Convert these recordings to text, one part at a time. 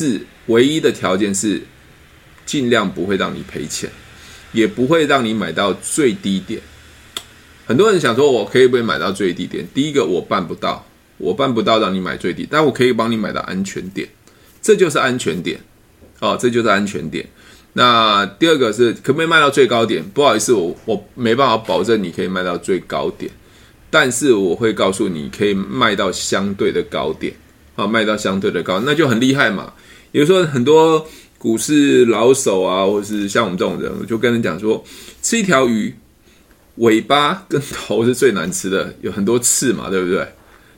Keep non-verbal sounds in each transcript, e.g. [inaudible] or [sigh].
是唯一的条件是尽量不会让你赔钱，也不会让你买到最低点。很多人想说，我可以不可以买到最低点？第一个，我办不到，我办不到让你买最低，但我可以帮你买到安全点，这就是安全点哦，这就是安全点。那第二个是可不可以卖到最高点？不好意思，我我没办法保证你可以卖到最高点，但是我会告诉你可以卖到相对的高点啊，卖到相对的高，那就很厉害嘛。比如说很多股市老手啊，或者是像我们这种人，我就跟人讲说，吃一条鱼。尾巴跟头是最难吃的，有很多刺嘛，对不对？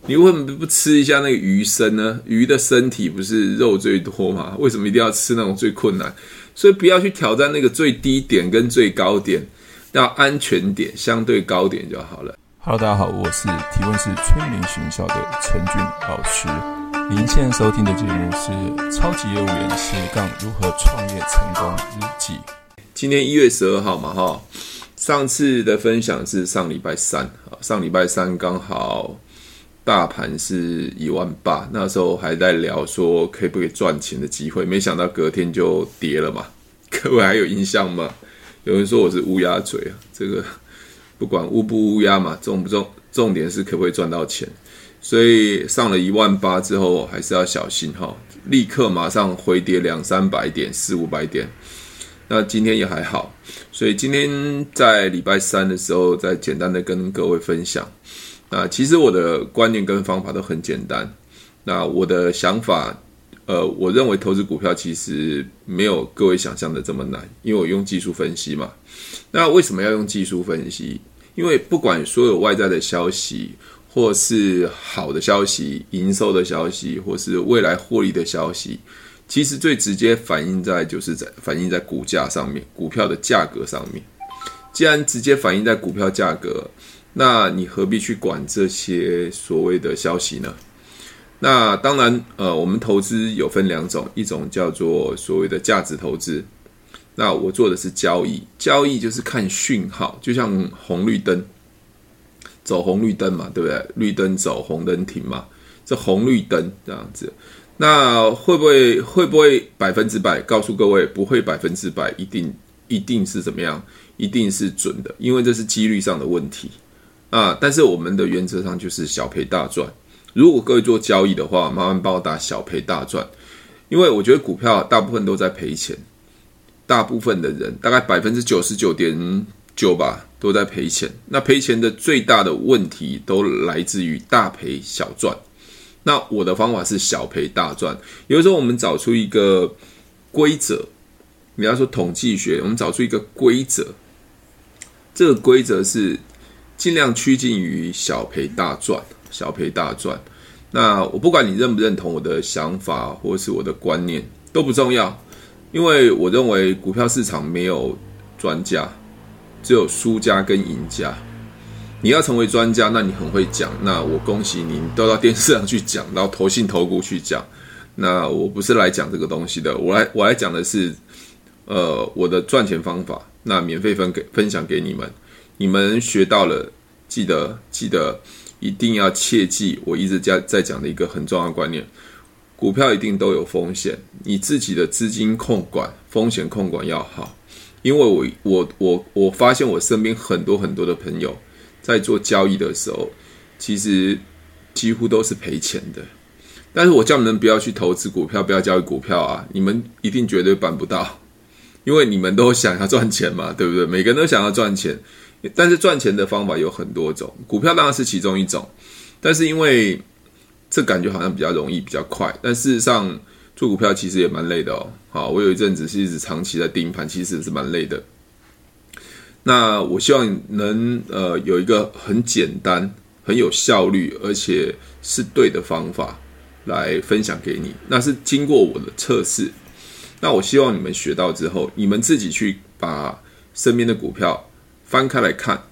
你为什么不吃一下那个鱼身呢？[laughs] 鱼的身体不是肉最多吗？为什么一定要吃那种最困难？所以不要去挑战那个最低点跟最高点，要安全点，相对高点就好了。Hello，大家好，我是提问是催眠学校的陈俊老师。您现在收听的节目是《超级业务员斜杠如何创业成功日记》。今天一月十二号嘛，哈。上次的分享是上礼拜三啊，上礼拜三刚好大盘是一万八，那时候还在聊说可不可以赚钱的机会，没想到隔天就跌了嘛。[laughs] 各位还有印象吗？有人说我是乌鸦嘴啊，这个 [laughs] 不管乌不乌鸦嘛，重不重，重点是可不可以赚到钱。所以上了一万八之后还是要小心哈，立刻马上回跌两三百点、四五百点。那今天也还好，所以今天在礼拜三的时候，再简单的跟各位分享。那其实我的观念跟方法都很简单。那我的想法，呃，我认为投资股票其实没有各位想象的这么难，因为我用技术分析嘛。那为什么要用技术分析？因为不管所有外在的消息，或是好的消息、营收的消息，或是未来获利的消息。其实最直接反映在就是在反映在股价上面，股票的价格上面。既然直接反映在股票价格，那你何必去管这些所谓的消息呢？那当然，呃，我们投资有分两种，一种叫做所谓的价值投资。那我做的是交易，交易就是看讯号，就像红绿灯，走红绿灯嘛，对不对？绿灯走，红灯停嘛，这红绿灯这样子。那会不会会不会百分之百告诉各位不会百分之百一定一定是怎么样？一定是准的，因为这是几率上的问题啊。但是我们的原则上就是小赔大赚。如果各位做交易的话，麻烦帮我打小赔大赚，因为我觉得股票大部分都在赔钱，大部分的人大概百分之九十九点九吧都在赔钱。那赔钱的最大的问题都来自于大赔小赚。那我的方法是小赔大赚。有时候我们找出一个规则，你要说统计学，我们找出一个规则，这个规则是尽量趋近于小赔大赚，小赔大赚。那我不管你认不认同我的想法或是我的观念都不重要，因为我认为股票市场没有专家，只有输家跟赢家。你要成为专家，那你很会讲，那我恭喜你，都到电视上去讲，到投信投顾去讲。那我不是来讲这个东西的，我来我来讲的是，呃，我的赚钱方法，那免费分给分享给你们，你们学到了，记得记得一定要切记，我一直在在讲的一个很重要的观念，股票一定都有风险，你自己的资金控管风险控管要好，因为我我我我发现我身边很多很多的朋友。在做交易的时候，其实几乎都是赔钱的。但是我叫你们不要去投资股票，不要交易股票啊！你们一定绝对办不到，因为你们都想要赚钱嘛，对不对？每个人都想要赚钱，但是赚钱的方法有很多种，股票当然是其中一种。但是因为这感觉好像比较容易、比较快，但事实上做股票其实也蛮累的哦。好，我有一阵子是一直长期在盯盘，其实是蛮累的。那我希望能呃有一个很简单、很有效率，而且是对的方法来分享给你。那是经过我的测试。那我希望你们学到之后，你们自己去把身边的股票翻开来看，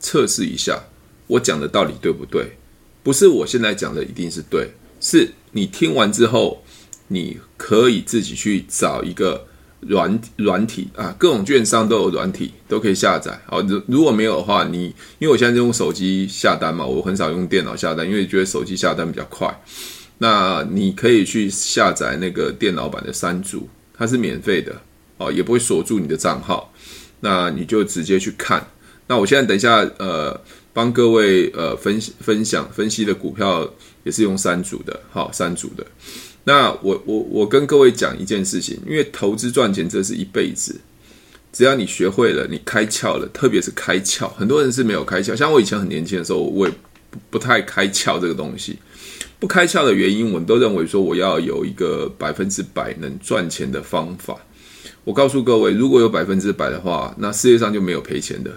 测试一下我讲的到底对不对？不是我现在讲的一定是对，是你听完之后，你可以自己去找一个。软软体啊，各种券商都有软体，都可以下载。好，如如果没有的话，你因为我现在用手机下单嘛，我很少用电脑下单，因为觉得手机下单比较快。那你可以去下载那个电脑版的三组，它是免费的哦，也不会锁住你的账号。那你就直接去看。那我现在等一下呃，帮各位呃分分享分析的股票也是用三组的，好，三组的。那我我我跟各位讲一件事情，因为投资赚钱这是一辈子，只要你学会了，你开窍了，特别是开窍，很多人是没有开窍。像我以前很年轻的时候，我也不太开窍这个东西。不开窍的原因，我们都认为说我要有一个百分之百能赚钱的方法。我告诉各位，如果有百分之百的话，那世界上就没有赔钱的，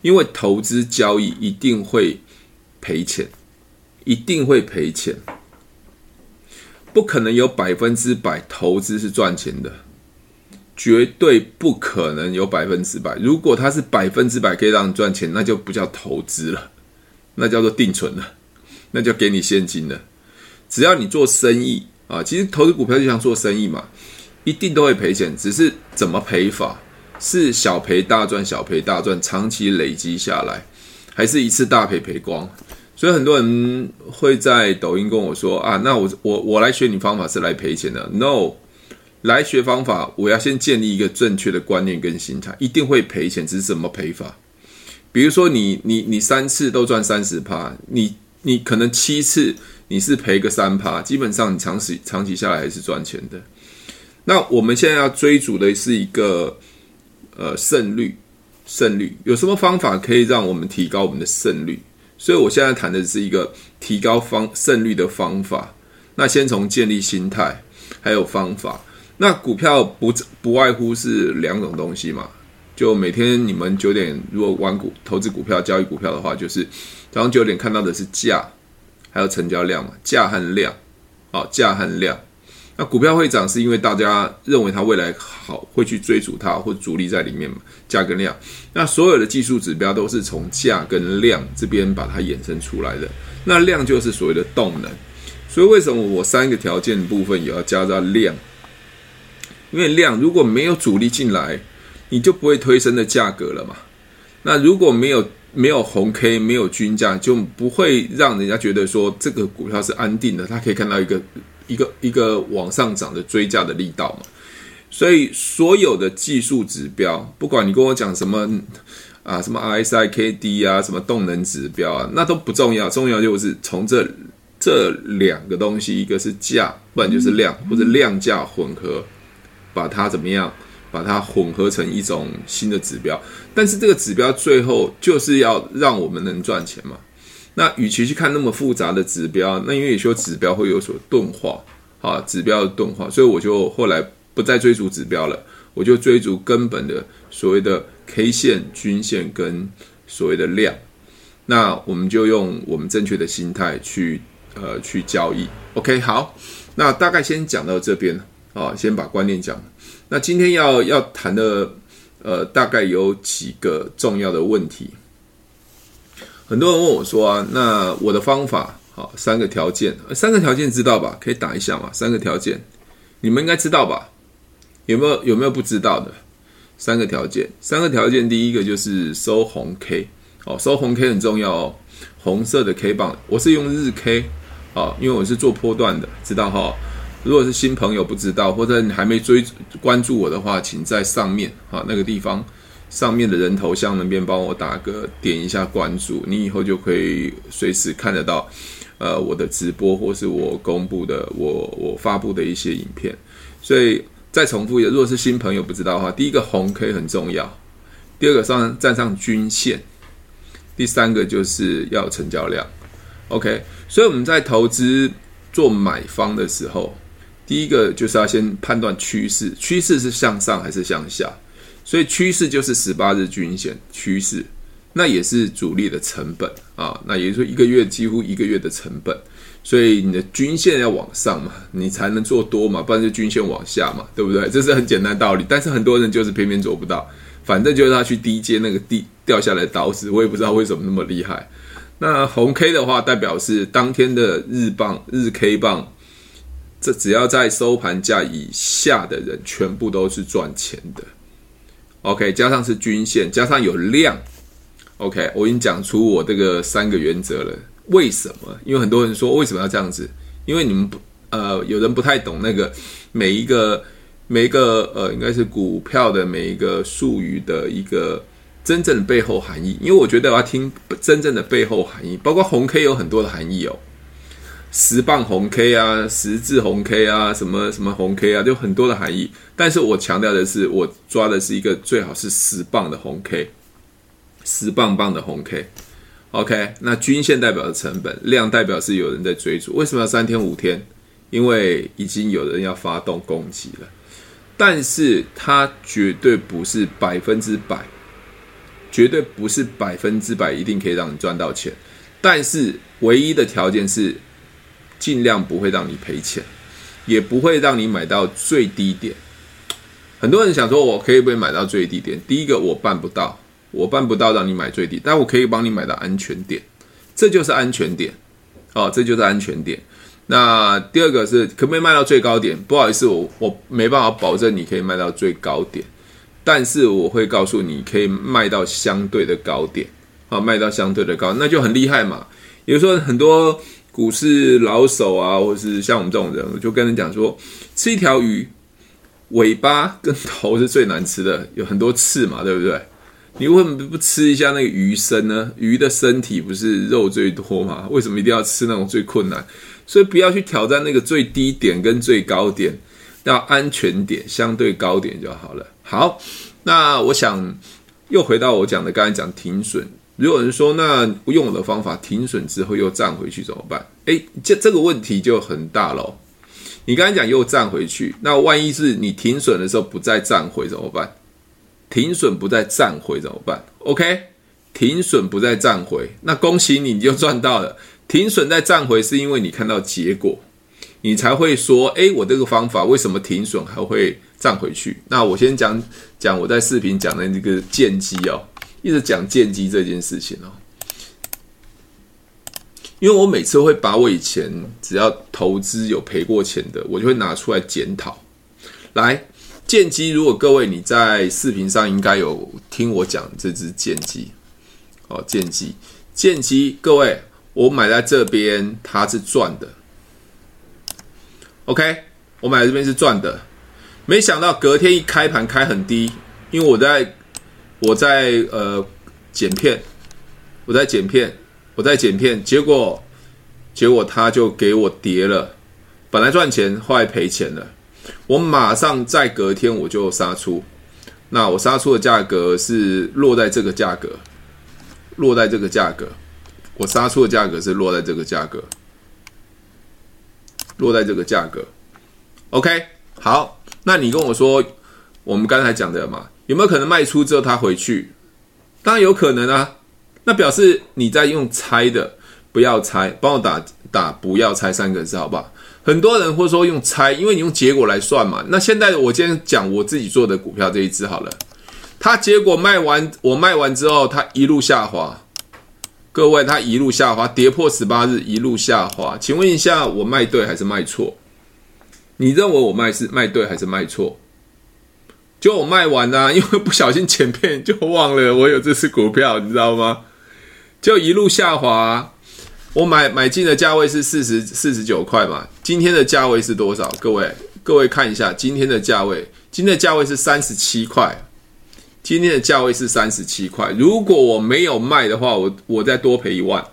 因为投资交易一定会赔钱，一定会赔钱，不可能有百分之百投资是赚钱的，绝对不可能有百分之百。如果它是百分之百可以让你赚钱，那就不叫投资了，那叫做定存了，那就给你现金了。只要你做生意啊，其实投资股票就像做生意嘛，一定都会赔钱，只是怎么赔法？是小赔大赚，小赔大赚，长期累积下来，还是一次大赔赔光？所以很多人会在抖音跟我说啊，那我我我来学你方法是来赔钱的？No，来学方法，我要先建立一个正确的观念跟心态，一定会赔钱，只是怎么赔法？比如说你你你三次都赚三十趴，你你可能七次。你是赔个三趴，基本上你长期长期下来还是赚钱的。那我们现在要追逐的是一个呃胜率，胜率有什么方法可以让我们提高我们的胜率？所以我现在谈的是一个提高方胜率的方法。那先从建立心态，还有方法。那股票不不外乎是两种东西嘛，就每天你们九点如果玩股投资股票交易股票的话，就是早上九点看到的是价。还有成交量嘛，价和量，好，价和量。那股票会涨，是因为大家认为它未来好，会去追逐它，或主力在里面嘛，价跟量。那所有的技术指标都是从价跟量这边把它衍生出来的。那量就是所谓的动能。所以为什么我三个条件部分也要加上量？因为量如果没有主力进来，你就不会推升的价格了嘛。那如果没有没有红 K，没有均价，就不会让人家觉得说这个股票是安定的。他可以看到一个一个一个往上涨的追价的力道嘛。所以所有的技术指标，不管你跟我讲什么啊，什么 RSI、KD 啊，什么动能指标啊，那都不重要。重要就是从这这两个东西，一个是价，不然就是量，或者量价混合，把它怎么样？把它混合成一种新的指标，但是这个指标最后就是要让我们能赚钱嘛。那与其去看那么复杂的指标，那因为有时候指标会有所钝化，啊，指标的钝化，所以我就后来不再追逐指标了，我就追逐根本的所谓的 K 线、均线跟所谓的量。那我们就用我们正确的心态去呃去交易。OK，好，那大概先讲到这边啊，先把观念讲。那今天要要谈的，呃，大概有几个重要的问题。很多人问我说啊，那我的方法，好，三个条件，三个条件知道吧？可以打一下嘛？三个条件，你们应该知道吧？有没有有没有不知道的？三个条件，三个条件，第一个就是收红 K，哦，收红 K 很重要哦，红色的 K 棒，我是用日 K，啊，因为我是做波段的，知道哈。如果是新朋友不知道，或者你还没追关注我的话，请在上面啊那个地方上面的人头像那边帮我打个点一下关注，你以后就可以随时看得到，呃我的直播或是我公布的我我发布的一些影片。所以再重复一下，如果是新朋友不知道的话，第一个红 K 很重要，第二个上站上均线，第三个就是要成交量。OK，所以我们在投资做买方的时候。第一个就是要先判断趋势，趋势是向上还是向下，所以趋势就是十八日均线趋势，那也是主力的成本啊，那也就是说一个月几乎一个月的成本，所以你的均线要往上嘛，你才能做多嘛，不然就均线往下嘛，对不对？这是很简单道理，但是很多人就是偏偏做不到，反正就是他去低接那个地掉下来的刀子，我也不知道为什么那么厉害。那红 K 的话，代表是当天的日棒日 K 棒。这只要在收盘价以下的人，全部都是赚钱的。OK，加上是均线，加上有量。OK，我已经讲出我这个三个原则了。为什么？因为很多人说为什么要这样子？因为你们不呃有人不太懂那个每一个每一个呃应该是股票的每一个术语的一个真正的背后含义，因为我觉得我要听真正的背后含义，包括红 K 有很多的含义哦。十棒红 K 啊，十字红 K 啊，什么什么红 K 啊，就很多的含义。但是我强调的是，我抓的是一个最好是十棒的红 K，十棒棒的红 K。OK，那均线代表的成本，量代表是有人在追逐。为什么要三天五天？因为已经有人要发动攻击了。但是它绝对不是百分之百，绝对不是百分之百一定可以让你赚到钱。但是唯一的条件是。尽量不会让你赔钱，也不会让你买到最低点。很多人想说，我可以不可以买到最低点？第一个，我办不到，我办不到让你买最低，但我可以帮你买到安全点，这就是安全点。哦，这就是安全点。那第二个是可不可以卖到最高点？不好意思，我我没办法保证你可以卖到最高点，但是我会告诉你可以卖到相对的高点。啊，卖到相对的高，那就很厉害嘛。比如说很多。股市老手啊，或者是像我们这种人，我就跟人讲说，吃一条鱼，尾巴跟头是最难吃的，有很多刺嘛，对不对？你为什么不吃一下那个鱼身呢？鱼的身体不是肉最多吗？为什么一定要吃那种最困难？所以不要去挑战那个最低点跟最高点，要安全点，相对高点就好了。好，那我想又回到我讲的，刚才讲停损。如果有人说，那不用我的方法停损之后又站回去怎么办？诶，这这个问题就很大咯。你刚才讲又站回去，那万一是你停损的时候不再站回怎么办？停损不再站回怎么办？OK，停损不再站回，那恭喜你，你就赚到了。停损再站回是因为你看到结果，你才会说，诶，我这个方法为什么停损还会站回去？那我先讲讲我在视频讲的那个剑机哦。一直讲剑机这件事情哦，因为我每次会把我以前只要投资有赔过钱的，我就会拿出来检讨。来，剑机，如果各位你在视频上应该有听我讲这只剑机哦，剑机，剑机，各位，我买在这边它是赚的，OK，我买这边是赚的，没想到隔天一开盘开很低，因为我在。我在呃剪片，我在剪片，我在剪片，结果结果他就给我跌了，本来赚钱，后来赔钱了。我马上在隔天我就杀出，那我杀出的价格是落在这个价格，落在这个价格，我杀出的价格是落在这个价格，落在这个价格。OK，好，那你跟我说，我们刚才讲的嘛。有没有可能卖出之后他回去？当然有可能啊。那表示你在用猜的，不要猜，帮我打打不要猜三个字好不好？很多人会说用猜，因为你用结果来算嘛。那现在我今天讲我自己做的股票这一支好了，它结果卖完，我卖完之后它一路下滑，各位它一路下滑，跌破十八日一路下滑。请问一下，我卖对还是卖错？你认为我卖是卖对还是卖错？就我卖完啊，[laughs] 因为不小心剪片就忘了我有这只股票，你知道吗？就一路下滑。我买买进的价位是四十四十九块嘛，今天的价位是多少？各位各位看一下今天的价位，今天的价位是三十七块。今天的价位是三十七块。如果我没有卖的话，我我再多赔一万。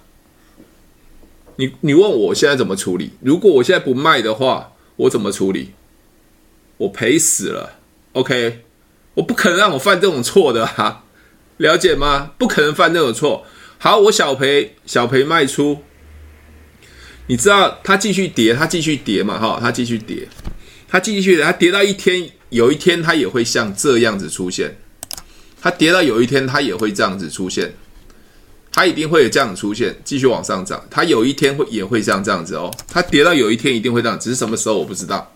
你你问我现在怎么处理？如果我现在不卖的话，我怎么处理？我赔死了。OK，我不可能让我犯这种错的哈，了解吗？不可能犯这种错。好，我小赔小赔卖出。你知道它继续跌，它继续跌嘛？哈，它继续跌，它继续跌，它跌到一天，有一天它也会像这样子出现。它跌到有一天，它也会这样子出现。它一定会有这样子出现，继续往上涨。它有一天会也会像这样子哦。它跌到有一天一定会这样，只是什么时候我不知道。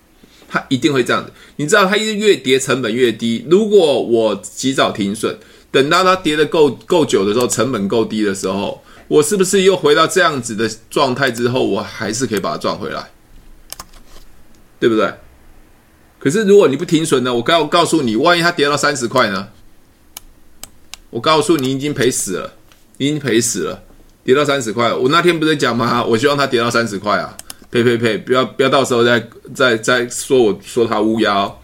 它一定会这样子，你知道，它一直越跌成本越低。如果我及早停损，等到它跌得够够久的时候，成本够低的时候，我是不是又回到这样子的状态之后，我还是可以把它赚回来，对不对？可是如果你不停损呢？我告告诉你，万一它跌到三十块呢？我告诉你，已经赔死了，已经赔死了，跌到三十块。我那天不是讲吗？我希望它跌到三十块啊。呸呸呸！不要不要到时候再再再说我说他乌鸦，哦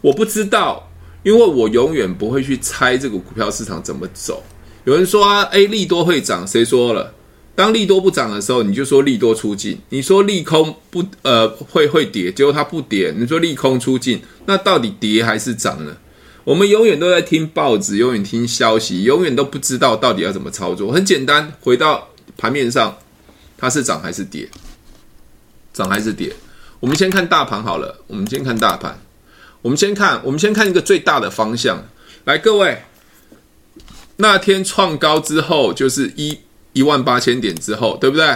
我不知道，因为我永远不会去猜这个股票市场怎么走。有人说啊，诶，利多会涨，谁说了？当利多不涨的时候，你就说利多出尽；你说利空不呃会会跌，结果它不跌，你说利空出尽，那到底跌还是涨呢？我们永远都在听报纸，永远听消息，永远都不知道到底要怎么操作。很简单，回到盘面上，它是涨还是跌？涨还是跌？我们先看大盘好了。我们先看大盘。我们先看，我们先看一个最大的方向。来，各位，那天创高之后就是一。一万八千点之后，对不对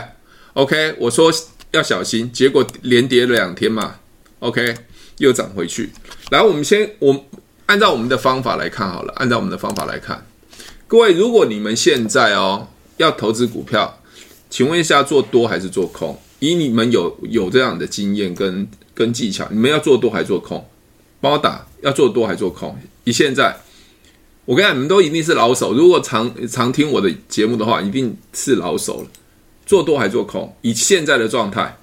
？OK，我说要小心，结果连跌了两天嘛。OK，又涨回去。来，我们先我按照我们的方法来看好了，按照我们的方法来看，各位，如果你们现在哦要投资股票，请问一下做多还是做空？以你们有有这样的经验跟跟技巧，你们要做多还做空？帮我打，要做多还做空？以现在。我跟你讲，你们都一定是老手。如果常常听我的节目的话，一定是老手了。做多还做空？以现在的状态，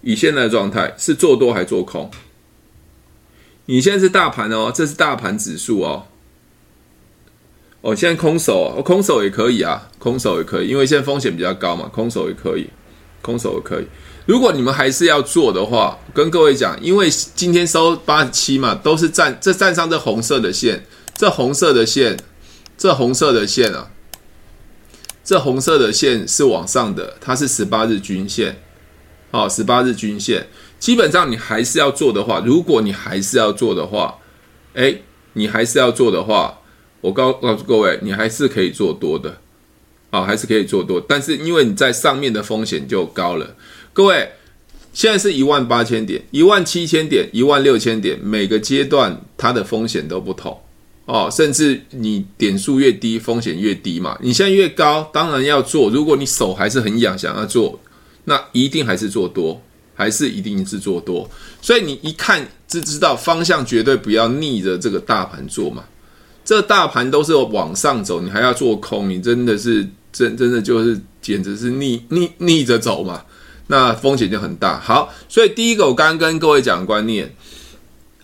以现在的状态是做多还做空？你现在是大盘哦，这是大盘指数哦。哦，现在空手哦，空手也可以啊，空手也可以，因为现在风险比较高嘛，空手也可以，空手可以。如果你们还是要做的话，跟各位讲，因为今天收八十七嘛，都是站这站上这红色的线。这红色的线，这红色的线啊，这红色的线是往上的，它是十八日均线，好，十八日均线，基本上你还是要做的话，如果你还是要做的话，诶，你还是要做的话，我告告诉各位，你还是可以做多的，啊，还是可以做多，但是因为你在上面的风险就高了，各位，现在是一万八千点、一万七千点、一万六千点，每个阶段它的风险都不同。哦，甚至你点数越低，风险越低嘛。你现在越高，当然要做。如果你手还是很痒，想要做，那一定还是做多，还是一定是做多。所以你一看就知道方向，绝对不要逆着这个大盘做嘛。这大盘都是往上走，你还要做空，你真的是真真的就是简直是逆逆逆着走嘛。那风险就很大。好，所以第一个我刚刚跟各位讲观念，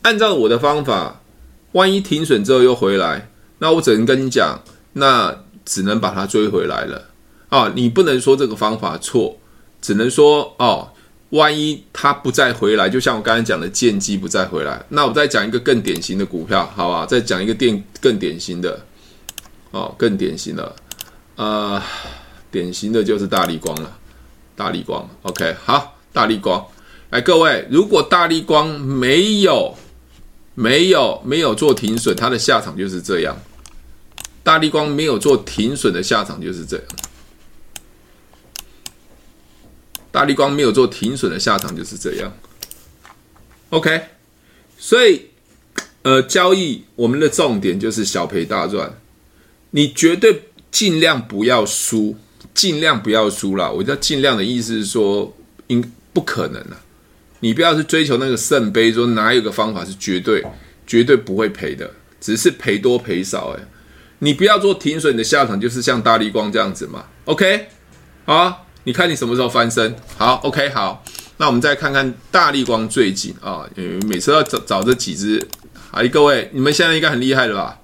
按照我的方法。万一停损之后又回来，那我只能跟你讲，那只能把它追回来了啊！你不能说这个方法错，只能说哦，万一它不再回来，就像我刚才讲的剑姬不再回来，那我再讲一个更典型的股票，好吧？再讲一个电更典型的哦，更典型的，呃，典型的就是大立光了，大立光，OK，好，大立光，来各位，如果大立光没有。没有没有做停损，它的下场就是这样。大立光没有做停损的下场就是这样。大立光没有做停损的下场就是这样。OK，所以呃，交易我们的重点就是小赔大赚。你绝对尽量不要输，尽量不要输啦。我叫尽量的意思是说，应不可能了。你不要去追求那个圣杯，说哪有个方法是绝对绝对不会赔的，只是赔多赔少。诶，你不要做停损，的下场就是像大立光这样子嘛。OK，好，你看你什么时候翻身？好，OK，好，那我们再看看大立光最近啊，每次要找找这几只，哎，各位，你们现在应该很厉害了吧？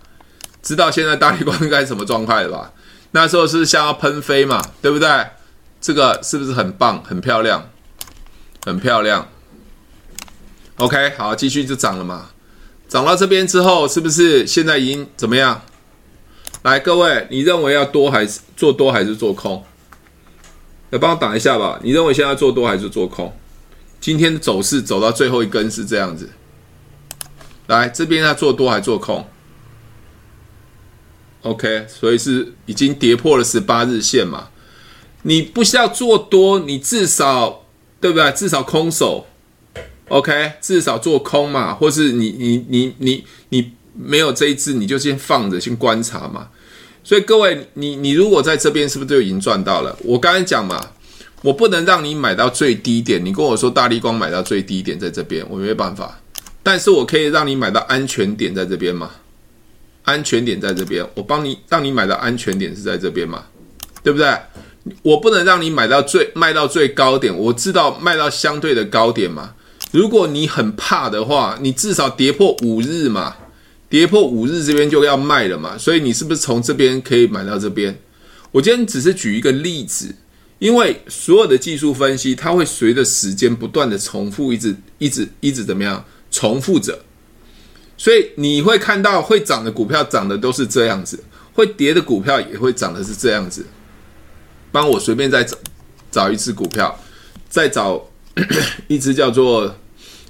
知道现在大立光应该什么状态了吧？那时候是像要喷飞嘛，对不对？这个是不是很棒、很漂亮、很漂亮？OK，好，继续就涨了嘛，涨到这边之后，是不是现在已经怎么样？来，各位，你认为要多还是做多还是做空？来帮我打一下吧。你认为现在做多还是做空？今天的走势走到最后一根是这样子。来，这边要做多还做空？OK，所以是已经跌破了十八日线嘛。你不需要做多，你至少对不对？至少空手。OK，至少做空嘛，或是你你你你你没有这一支，你就先放着，先观察嘛。所以各位，你你如果在这边，是不是就已经赚到了？我刚才讲嘛，我不能让你买到最低点。你跟我说大立光买到最低点在这边，我没办法。但是我可以让你买到安全点在这边嘛？安全点在这边，我帮你让你买到安全点是在这边嘛？对不对？我不能让你买到最卖到最高点，我知道卖到相对的高点嘛。如果你很怕的话，你至少跌破五日嘛，跌破五日这边就要卖了嘛。所以你是不是从这边可以买到这边？我今天只是举一个例子，因为所有的技术分析，它会随着时间不断的重复，一直一直一直怎么样重复着。所以你会看到会涨的股票涨的都是这样子，会跌的股票也会涨的是这样子。帮我随便再找找一只股票，再找 [coughs] 一只叫做。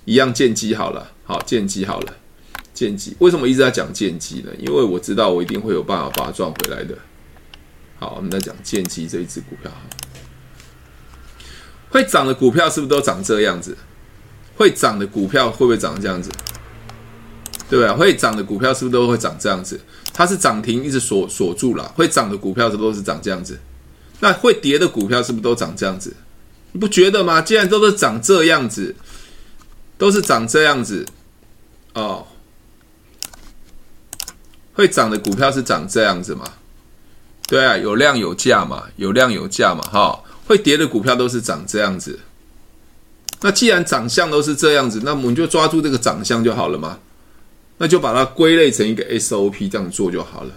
一样剑机好了，好剑机好了，剑机为什么一直在讲剑机呢？因为我知道我一定会有办法把它赚回来的。好，我们再讲剑机这一只股票，会涨的股票是不是都长这样子？会涨的股票会不会长这样子？对不对？会涨的股票是不是都会长这样子？它是涨停一直锁锁住了，会涨的股票是不是都是长这样子？那会跌的股票是不是都长这样子？你不觉得吗？既然都是长这样子。都是长这样子哦，会涨的股票是长这样子嘛？对啊，有量有价嘛，有量有价嘛，哈、会跌的股票都是长这样子。那既然长相都是这样子，那我们就抓住这个长相就好了嘛。那就把它归类成一个 SOP 这样做就好了。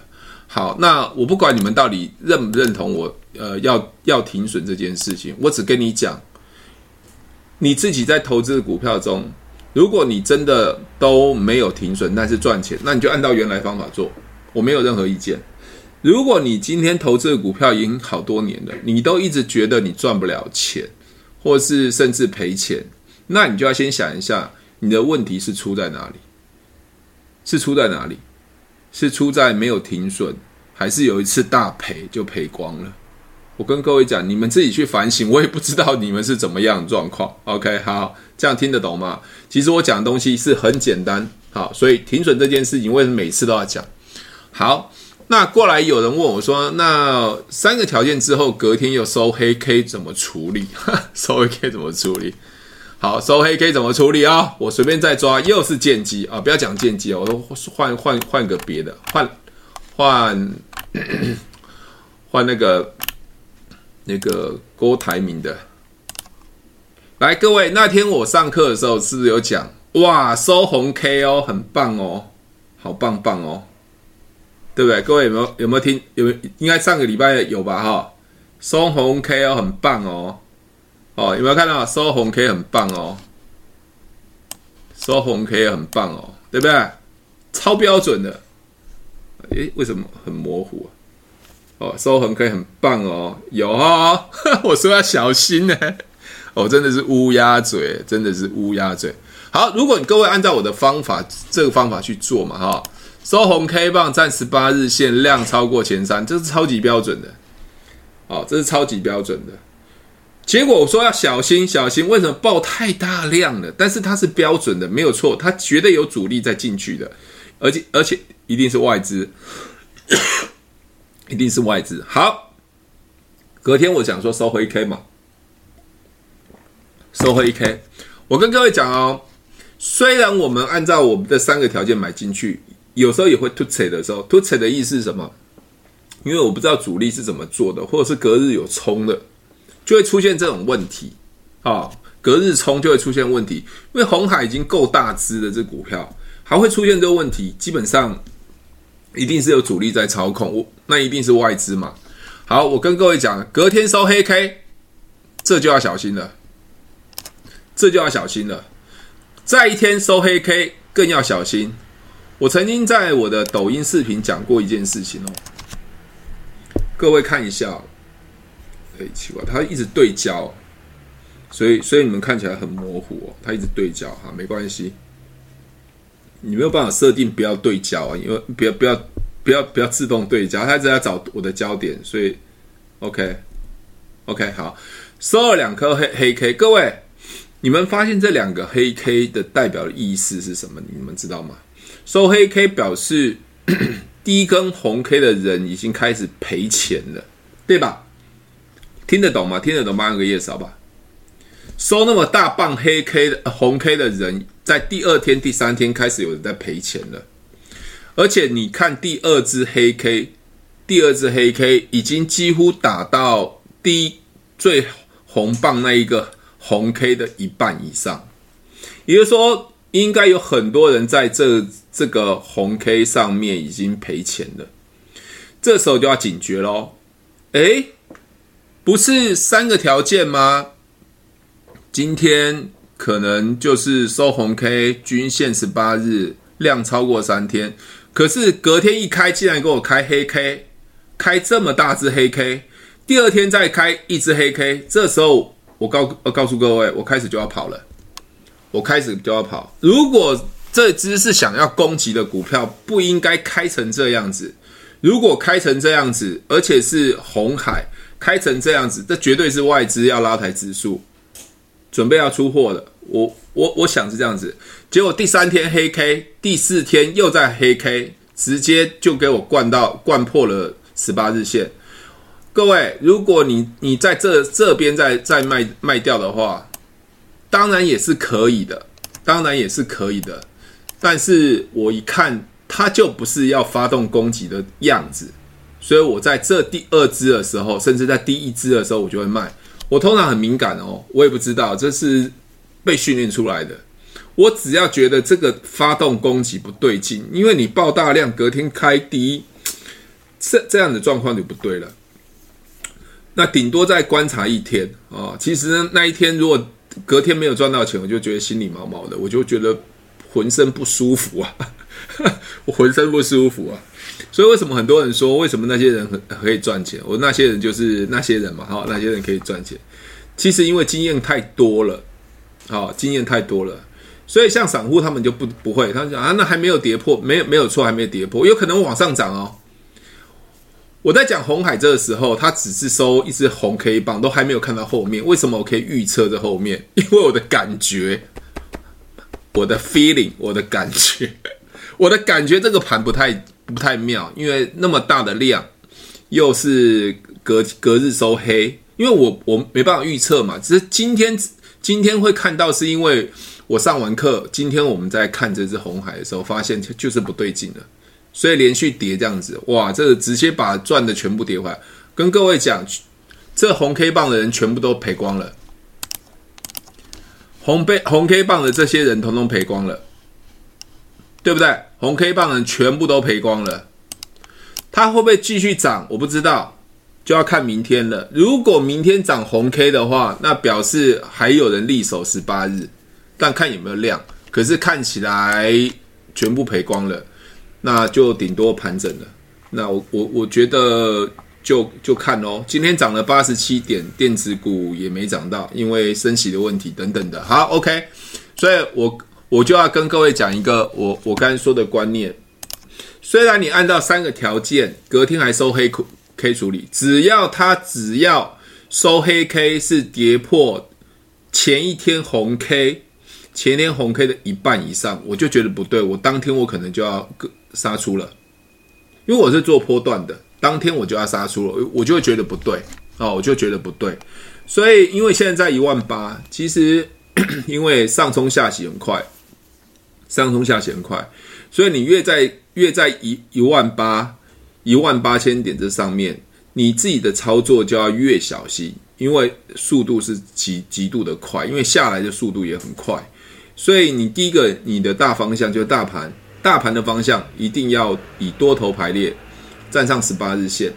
好，那我不管你们到底认不认同我，呃，要要停损这件事情，我只跟你讲。你自己在投资的股票中，如果你真的都没有停损，但是赚钱，那你就按照原来方法做，我没有任何意见。如果你今天投资的股票已经好多年了，你都一直觉得你赚不了钱，或是甚至赔钱，那你就要先想一下，你的问题是出在哪里？是出在哪里？是出在没有停损，还是有一次大赔就赔光了？我跟各位讲，你们自己去反省，我也不知道你们是怎么样的状况。OK，好，这样听得懂吗？其实我讲的东西是很简单，好，所以停损这件事情，为什么每次都要讲？好，那过来有人问我说，那三个条件之后，隔天又收黑 K 怎么处理？[laughs] 收黑 K 怎么处理？好，收黑 K 怎么处理啊、我随便再抓，又是剑姬啊！不要讲剑姬哦，我都换换换个别的，换换换那个。那个郭台铭的，来各位，那天我上课的时候是不是有讲？哇，收红 K 哦，很棒哦，好棒棒哦，对不对？各位有没有有没有听？有没有应该上个礼拜有吧？哈，收红 K 哦，很棒哦，哦，有没有看到收红 K 很棒哦？收红 K 很棒哦，对不对？超标准的，诶，为什么很模糊啊？哦，收红 K 很棒哦，有哦，[laughs] 我说要小心呢。哦，真的是乌鸦嘴，真的是乌鸦嘴。好，如果你各位按照我的方法，这个方法去做嘛，哈，收红 K 棒站十八日线，量超过前三，这是超级标准的。哦，这是超级标准的。结果我说要小心，小心，为什么爆太大量了？但是它是标准的，没有错，它绝对有主力在进去的，而且而且一定是外资。[coughs] 一定是外资。好，隔天我讲说收回一 K 嘛，收回一 K。我跟各位讲哦，虽然我们按照我们的三个条件买进去，有时候也会突扯的时候，突扯的意思是什么？因为我不知道主力是怎么做的，或者是隔日有冲的，就会出现这种问题。啊，隔日冲就会出现问题，因为红海已经够大只的这股票，还会出现这个问题，基本上。一定是有主力在操控，我那一定是外资嘛。好，我跟各位讲，隔天收黑 K，这就要小心了，这就要小心了。再一天收黑 K，更要小心。我曾经在我的抖音视频讲过一件事情哦，各位看一下。哎，奇怪，它一直对焦，所以所以你们看起来很模糊哦。它一直对焦哈，没关系。你没有办法设定不要对焦啊，因为不要不要不要不要自动对焦，它一直在找我的焦点，所以 OK OK 好，收了两颗黑黑 K，各位，你们发现这两个黑 K 的代表的意思是什么？你们知道吗？收黑 K 表示 [coughs] 第一根红 K 的人已经开始赔钱了，对吧？听得懂吗？听得懂吗？按个 yes 好吧。收那么大棒黑 K 的红 K 的人。在第二天、第三天开始有人在赔钱了，而且你看第二支黑 K，第二支黑 K 已经几乎打到低最红棒那一个红 K 的一半以上，也就是说，应该有很多人在这这个红 K 上面已经赔钱了。这时候就要警觉喽。诶，不是三个条件吗？今天可能就是收红 K，均线十八日，量超过三天。可是隔天一开，竟然给我开黑 K，开这么大只黑 K。第二天再开一只黑 K，这时候我告我告诉各位，我开始就要跑了。我开始就要跑。如果这只是想要攻击的股票，不应该开成这样子。如果开成这样子，而且是红海开成这样子，这绝对是外资要拉抬指数，准备要出货的。我我我想是这样子。结果第三天黑 K，第四天又在黑 K，直接就给我灌到灌破了十八日线。各位，如果你你在这这边再再卖卖掉的话，当然也是可以的，当然也是可以的。但是我一看，它就不是要发动攻击的样子，所以我在这第二支的时候，甚至在第一支的时候，我就会卖。我通常很敏感哦，我也不知道这是被训练出来的。我只要觉得这个发动攻击不对劲，因为你爆大量，隔天开低，这这样的状况就不对了。那顶多再观察一天啊，其实，那一天如果隔天没有赚到钱，我就觉得心里毛毛的，我就觉得浑身不舒服啊，[laughs] 我浑身不舒服啊。所以为什么很多人说，为什么那些人很可以赚钱？我那些人就是那些人嘛，哈，那些人可以赚钱。其实因为经验太多了，好，经验太多了，所以像散户他们就不不会，他们讲啊，那还没有跌破，没有没有错，还没有跌破，有可能往上涨哦。我在讲红海这个时候，它只是收一只红 K 棒，都还没有看到后面。为什么我可以预测这后面？因为我的感觉，我的 feeling，我的感觉，我的感觉，这个盘不太不太妙，因为那么大的量，又是隔隔日收黑。因为我我没办法预测嘛，只是今天今天会看到，是因为我上完课，今天我们在看这只红海的时候，发现就是不对劲了。所以连续跌这样子，哇，这个直接把赚的全部跌回来。跟各位讲，这红 K 棒的人全部都赔光了，红被红 K 棒的这些人统统赔光了，对不对？红 K 棒人全部都赔光了。它会不会继续涨？我不知道，就要看明天了。如果明天涨红 K 的话，那表示还有人力守十八日，但看有没有量。可是看起来全部赔光了。那就顶多盘整了。那我我我觉得就就看哦。今天涨了八十七点，电子股也没涨到，因为升息的问题等等的。好，OK。所以我我就要跟各位讲一个我我刚才说的观念。虽然你按照三个条件，隔天还收黑 K 处理，只要它只要收黑 K 是跌破前一天红 K，前天红 K 的一半以上，我就觉得不对。我当天我可能就要杀出了，因为我是做波段的，当天我就要杀出了，我就会觉得不对哦，我就觉得不对。所以，因为现在在一万八，其实 [coughs] 因为上冲下洗很快，上冲下洗很快，所以你越在越在一一万八、一万八千点这上面，你自己的操作就要越小心，因为速度是极极度的快，因为下来的速度也很快，所以你第一个你的大方向就是大盘。大盘的方向一定要以多头排列，站上十八日线，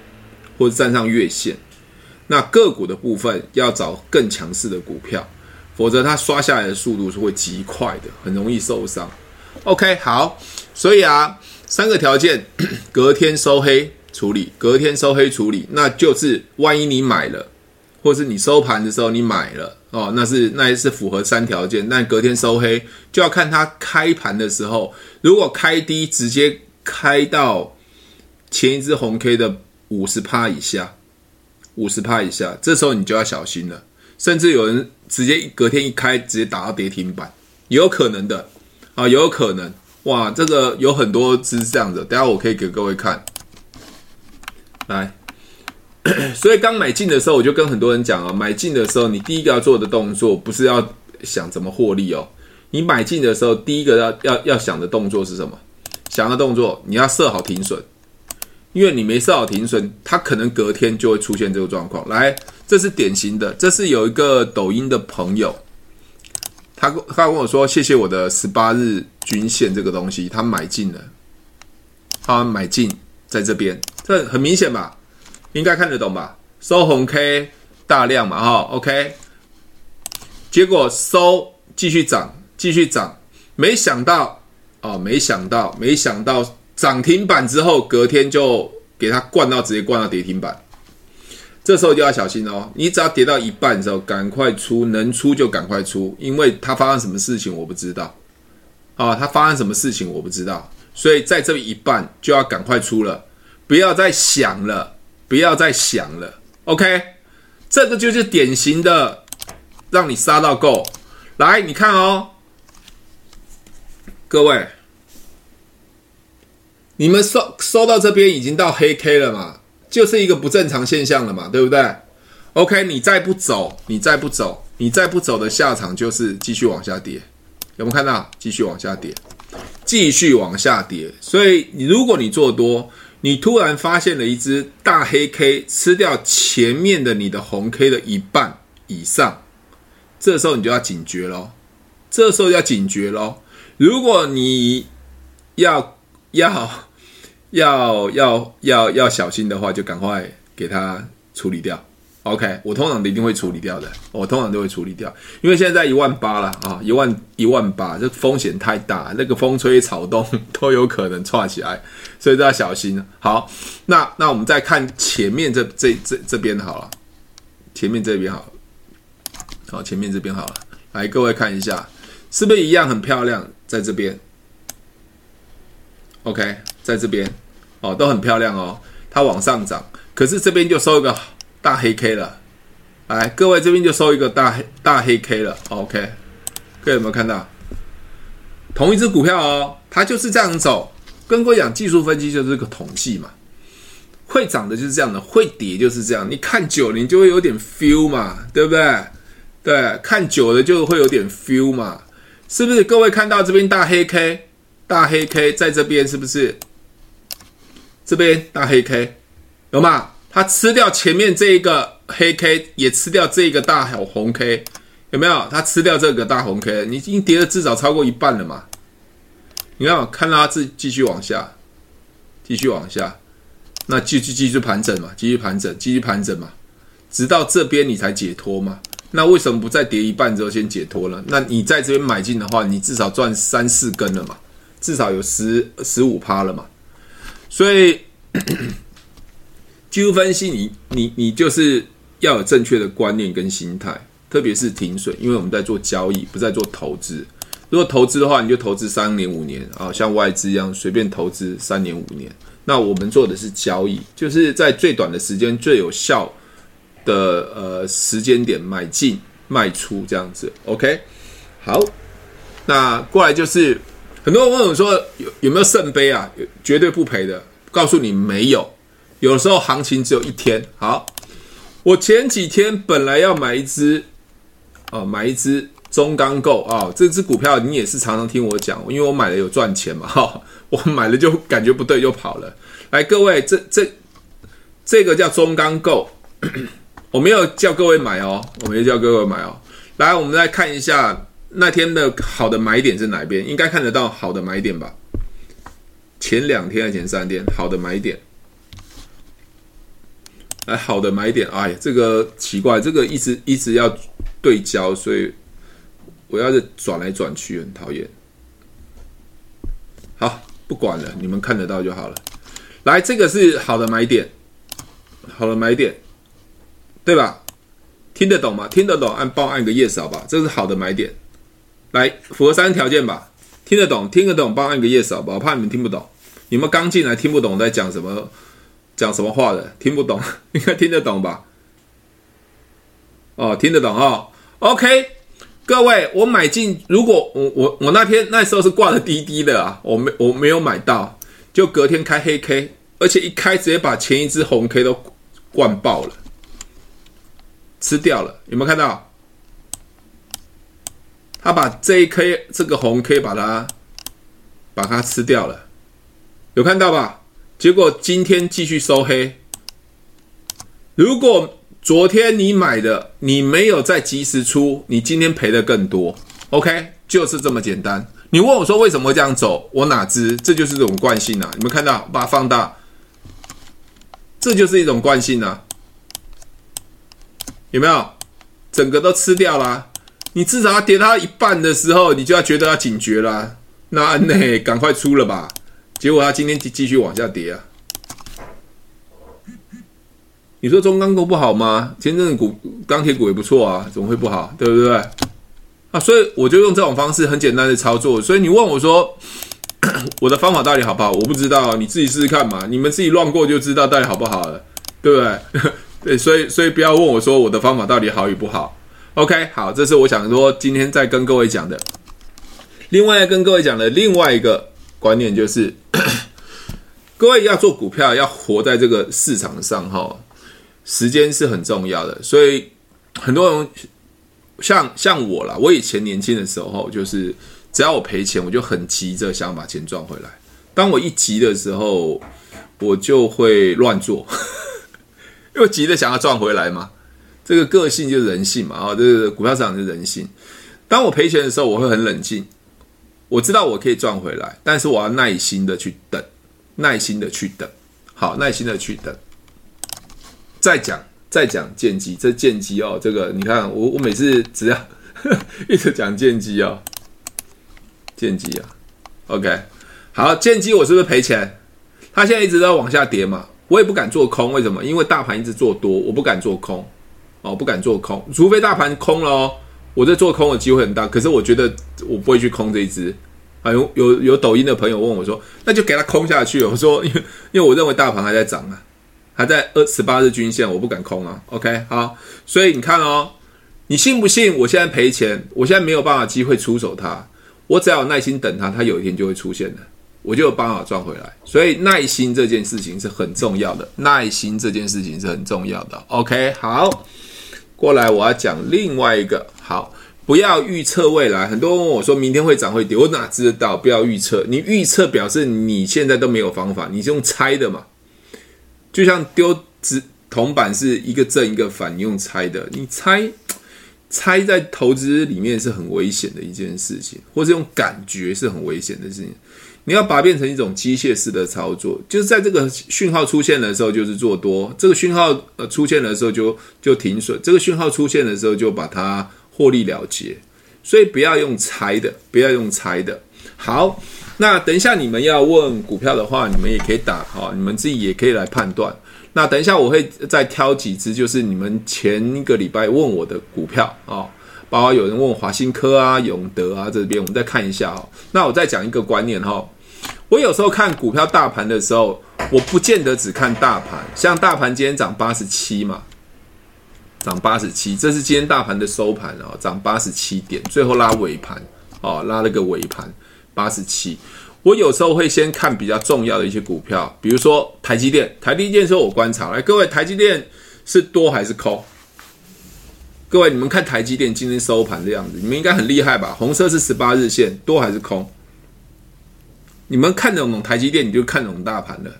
或者站上月线。那个股的部分要找更强势的股票，否则它刷下来的速度是会极快的，很容易受伤。OK，好，所以啊，三个条件，[clears throat] 隔天收黑处理，隔天收黑处理，那就是万一你买了，或是你收盘的时候你买了。哦，那是那也是符合三条件，但隔天收黑就要看它开盘的时候，如果开低直接开到前一支红 K 的五十趴以下，五十趴以下，这时候你就要小心了。甚至有人直接隔天一开直接打到跌停板，也有可能的啊，有可能。哇，这个有很多只是这样子，等下我可以给各位看，来。所以刚买进的时候，我就跟很多人讲啊，买进的时候，你第一个要做的动作不是要想怎么获利哦。你买进的时候，第一个要要要想的动作是什么？想的动作，你要设好停损，因为你没设好停损，它可能隔天就会出现这个状况。来，这是典型的，这是有一个抖音的朋友，他他跟我说谢谢我的十八日均线这个东西，他买进了，他买进在这边，这很明显吧？应该看得懂吧？收红 K 大量嘛，哈，OK，结果收继续涨，继续涨，没想到哦，没想到，没想到涨停板之后，隔天就给它灌到直接灌到跌停板。这时候就要小心哦！你只要跌到一半的时候，赶快出，能出就赶快出，因为它发生什么事情我不知道，啊，它发生什么事情我不知道，所以在这一半就要赶快出了，不要再想了，不要再想了，OK？这个就是典型的让你杀到够。来，你看哦，各位，你们收收到这边已经到黑 K 了嘛？就是一个不正常现象了嘛，对不对？OK，你再不走，你再不走，你再不走的下场就是继续往下跌。有没有看到？继续往下跌，继续往下跌。所以，如果你做多，你突然发现了一只大黑 K 吃掉前面的你的红 K 的一半以上，这时候你就要警觉咯。这时候要警觉咯。如果你要要。要要要要小心的话，就赶快给它处理掉。OK，我通常都一定会处理掉的，我通常都会处理掉，因为现在一万八了啊，一万一万八，这风险太大，那个风吹草动都有可能窜起来，所以都要小心。好，那那我们再看前面这这这这边好了，前面这边好，好，前面这边好了，来各位看一下，是不是一样很漂亮，在这边？OK，在这边。哦，都很漂亮哦，它往上涨，可是这边就收一个大黑 K 了，来，各位这边就收一个大黑大黑 K 了，OK，各位有没有看到？同一只股票哦，它就是这样走，跟各位讲，技术分析就是个统计嘛，会涨的就是这样的，会跌就是这样，你看久了你就会有点 feel 嘛，对不对？对，看久了就会有点 feel 嘛，是不是？各位看到这边大黑 K，大黑 K 在这边是不是？这边大黑 K 有吗？它吃掉前面这一个黑 K，也吃掉这个大小红 K，有没有？它吃掉这个大红 K，你已经跌了至少超过一半了嘛？你看，看到它自继续往下，继续往下，那继续继续盘整嘛，继续盘整，继续盘整嘛，直到这边你才解脱嘛？那为什么不再跌一半之后先解脱了？那你在这边买进的话，你至少赚三四根了嘛？至少有十十五趴了嘛？所以，[coughs] 技术分析你，你你就是要有正确的观念跟心态，特别是停损，因为我们在做交易，不在做投资。如果投资的话，你就投资三年五年啊，像外资一样随便投资三年五年。那我们做的是交易，就是在最短的时间、最有效的呃时间点买进卖出这样子。OK，好，那过来就是。很多人问我说：“有有没有圣杯啊？绝对不赔的。”告诉你没有。有时候行情只有一天。好，我前几天本来要买一只，哦，买一只中钢构啊，这只股票你也是常常听我讲，因为我买了有赚钱嘛。哈、[laughs] 我买了就感觉不对，就跑了。来，各位，这这这个叫中钢构，[coughs] 我没有叫各位买哦，我没有叫各位买哦。来，我们来看一下。那天的好的买点是哪边？应该看得到好的买点吧？前两天还是前三天？好的买点，哎，好的买点，哎，这个奇怪，这个一直一直要对焦，所以我要是转来转去，很讨厌。好，不管了，你们看得到就好了。来，这个是好的买点，好的买点，对吧？听得懂吗？听得懂，按报按个 yes 好吧？这是好的买点。来，符合三个条件吧？听得懂，听得懂，帮按个 yes 好不好？我怕你们听不懂。你们刚进来听不懂在讲什么，讲什么话的，听不懂，[laughs] 应该听得懂吧？哦，听得懂哦。OK，各位，我买进，如果我我我那天那时候是挂的滴滴的啊，我没我没有买到，就隔天开黑 K，而且一开直接把前一支红 K 都灌爆了，吃掉了，有没有看到？他把这一颗这个红可以把它把它吃掉了，有看到吧？结果今天继续收黑。如果昨天你买的，你没有在及时出，你今天赔的更多。OK，就是这么简单。你问我说为什么会这样走，我哪知？这就是这种惯性啊！你们看到，把它放大，这就是一种惯性啊！有没有？整个都吃掉了。你至少要跌到一半的时候，你就要觉得要警觉啦。那那 [laughs] 赶快出了吧。结果它今天继继续往下跌啊。你说中钢股不好吗？前阵子股钢铁股也不错啊，怎么会不好？对不对？啊，所以我就用这种方式很简单的操作。所以你问我说，[clears throat] 我的方法到底好不好？我不知道，你自己试试看嘛。你们自己乱过就知道到底好不好了，对不对？[laughs] 对，所以所以不要问我说我的方法到底好与不好。OK，好，这是我想说今天再跟各位讲的。另外跟各位讲的另外一个观念就是，各位要做股票，要活在这个市场上哈。时间是很重要的，所以很多人像像我啦，我以前年轻的时候，就是只要我赔钱，我就很急着想把钱赚回来。当我一急的时候，我就会乱做，[laughs] 因为急着想要赚回来嘛。这个个性就是人性嘛，啊，这个股票市场是人性。当我赔钱的时候，我会很冷静，我知道我可以赚回来，但是我要耐心的去等，耐心的去等，好，耐心的去等。再讲，再讲剑机，这剑机哦，这个你看，我我每次只要 [laughs] 一直讲剑机哦，剑机啊，OK，好，剑机我是不是赔钱？它现在一直在往下跌嘛，我也不敢做空，为什么？因为大盘一直做多，我不敢做空哦，不敢做空，除非大盘空了哦，我在做空的机会很大。可是我觉得我不会去空这一只啊。有有有抖音的朋友问我说，那就给它空下去。我说，因为因为我认为大盘还在涨啊。还在二十八日均线，我不敢空啊。OK，好，所以你看哦，你信不信？我现在赔钱，我现在没有办法机会出手它，我只要有耐心等它，它有一天就会出现的，我就有办法赚回来。所以耐心这件事情是很重要的，耐心这件事情是很重要的。OK，好，过来我要讲另外一个，好，不要预测未来。很多人问我说明天会涨会跌，我哪知道？不要预测，你预测表示你现在都没有方法，你是用猜的嘛。就像丢纸铜板是一个正一个反，你用猜的，你猜猜在投资里面是很危险的一件事情，或是用感觉是很危险的事情。你要把它变成一种机械式的操作，就是在这个讯号出现的时候就是做多，这个讯号呃出现的时候就就停损，这个讯号出现的时候就把它获利了结。所以不要用猜的，不要用猜的。好。那等一下你们要问股票的话，你们也可以打哈，你们自己也可以来判断。那等一下我会再挑几只，就是你们前一个礼拜问我的股票啊，包括有人问华新科啊、永德啊这边，我们再看一下哦。那我再讲一个观念哈，我有时候看股票大盘的时候，我不见得只看大盘，像大盘今天涨八十七嘛，涨八十七，这是今天大盘的收盘啊，涨八十七点，最后拉尾盘哦，拉了个尾盘。八十七，我有时候会先看比较重要的一些股票，比如说台积电。台积电是我观察来，各位台积电是多还是空？各位你们看台积电今天收盘的样子，你们应该很厉害吧？红色是十八日线，多还是空？你们看懂台积电，你就看懂大盘了，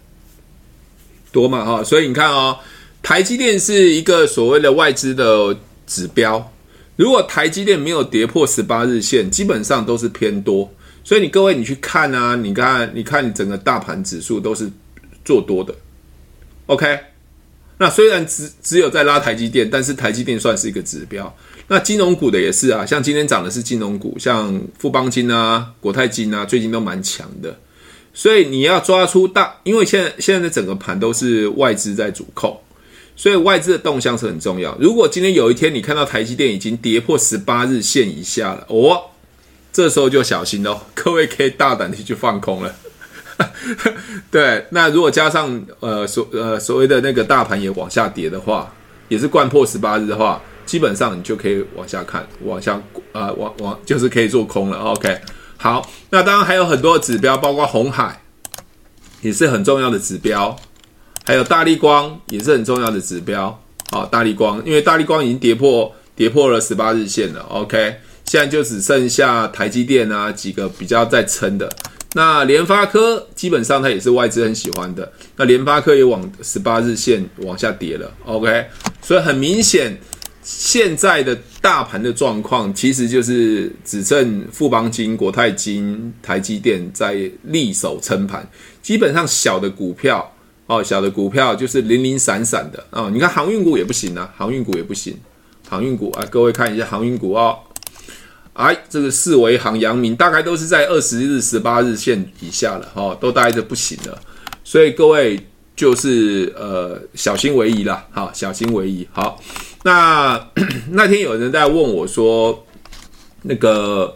多嘛哈？所以你看哦，台积电是一个所谓的外资的指标，如果台积电没有跌破十八日线，基本上都是偏多。所以你各位，你去看啊，你看，你看，你整个大盘指数都是做多的，OK？那虽然只只有在拉台积电，但是台积电算是一个指标。那金融股的也是啊，像今天涨的是金融股，像富邦金啊、国泰金啊，最近都蛮强的。所以你要抓出大，因为现在现在的整个盘都是外资在主控，所以外资的动向是很重要。如果今天有一天你看到台积电已经跌破十八日线以下了，哦。这时候就小心喽，各位可以大胆的去放空了。[laughs] 对，那如果加上呃所呃所谓的那个大盘也往下跌的话，也是掼破十八日的话，基本上你就可以往下看，往下呃往往就是可以做空了。OK，好，那当然还有很多指标，包括红海也是很重要的指标，还有大力光也是很重要的指标。好，大力光因为大力光已经跌破跌破了十八日线了。OK。现在就只剩下台积电啊几个比较在撑的，那联发科基本上它也是外资很喜欢的，那联发科也往十八日线往下跌了，OK，所以很明显，现在的大盘的状况其实就是只剩富邦金、国泰金、台积电在力守撑盘，基本上小的股票哦，小的股票就是零零散散的哦，你看航运股也不行啊，航运股也不行，航运股啊，各位看一下航运股哦。哎，这个四维行、阳明大概都是在二十日、十八日线以下了，哈、哦，都待着不行了。所以各位就是呃小心为宜啦，好，小心为宜。好，那 [clears throat] 那天有人在问我说，那个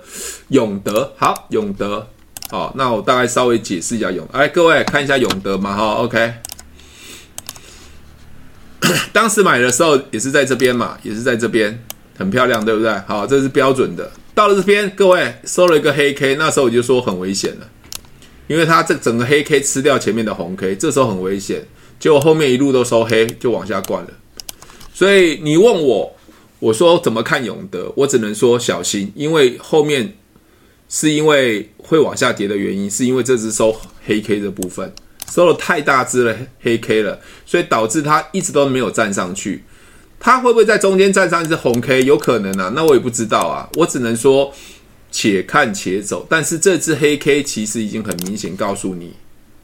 永德，好，永德，好，那我大概稍微解释一下永，哎，各位看一下永德嘛，哈，OK。[coughs] 当时买的时候也是在这边嘛，也是在这边，很漂亮，对不对？好，这是标准的。到了这边，各位收了一个黑 K，那时候我就说很危险了，因为它这整个黑 K 吃掉前面的红 K，这时候很危险。结果后面一路都收黑，就往下灌了。所以你问我，我说怎么看永德，我只能说小心，因为后面是因为会往下跌的原因，是因为这只收黑 K 的部分收了太大只的黑 K 了，所以导致它一直都没有站上去。它会不会在中间站上一只红 K？有可能啊，那我也不知道啊。我只能说，且看且走。但是这只黑 K 其实已经很明显告诉你，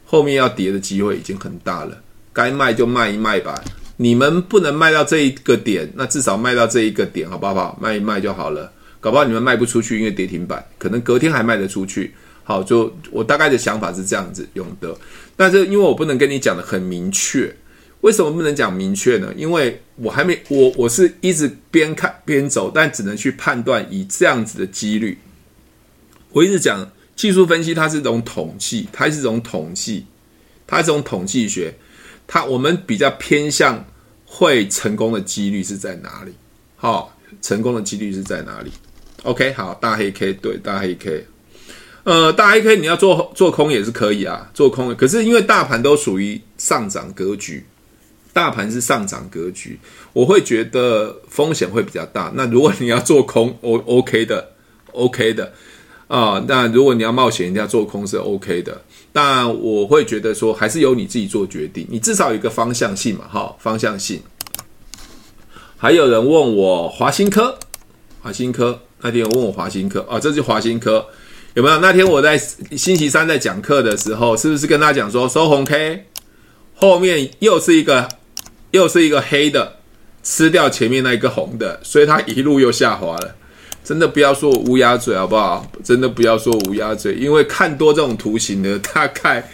后面要跌的机会已经很大了。该卖就卖一卖吧。你们不能卖到这一个点，那至少卖到这一个点，好不好？卖一卖就好了。搞不好你们卖不出去，因为跌停板，可能隔天还卖得出去。好，就我大概的想法是这样子，永德。但是因为我不能跟你讲得很明确。为什么不能讲明确呢？因为我还没我我是一直边看边走，但只能去判断以这样子的几率。我一直讲技术分析，它是一种统计，它是一种统计，它是一种统计学。它我们比较偏向会成功的几率是在哪里？好，成功的几率是在哪里？OK，好，大黑 K 对，大黑 K，呃，大黑 K 你要做做空也是可以啊，做空。可是因为大盘都属于上涨格局。大盘是上涨格局，我会觉得风险会比较大。那如果你要做空，[laughs] O OK 的，OK 的啊、那如果你要冒险，一定要做空是 OK 的。但我会觉得说，还是由你自己做决定。你至少有一个方向性嘛，哈，方向性。还有人问我华新科，华新科那天有问我华新科啊，这是华新科有没有？那天我在星期三在讲课的时候，是不是跟他讲说收红 K，后面又是一个。又是一个黑的，吃掉前面那一个红的，所以它一路又下滑了。真的不要说我乌鸦嘴好不好？真的不要说乌鸦嘴，因为看多这种图形的，大概，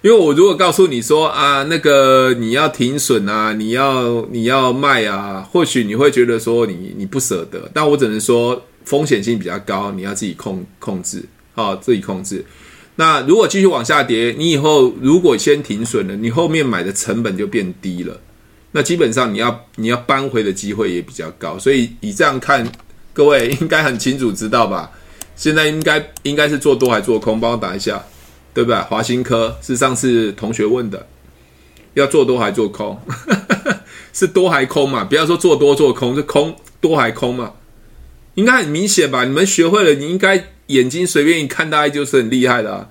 因为我如果告诉你说啊，那个你要停损啊，你要你要卖啊，或许你会觉得说你你不舍得，但我只能说风险性比较高，你要自己控控制，好，自己控制。那如果继续往下跌，你以后如果先停损了，你后面买的成本就变低了。那基本上你要你要扳回的机会也比较高，所以以这样看，各位 [laughs] 应该很清楚知道吧？现在应该应该是做多还做空？帮我打一下，对不对？华新科是上次同学问的，要做多还做空？[laughs] 是多还空嘛？不要说做多做空，是空多还空嘛？应该很明显吧？你们学会了，你应该眼睛随便一看，大概就是很厉害的，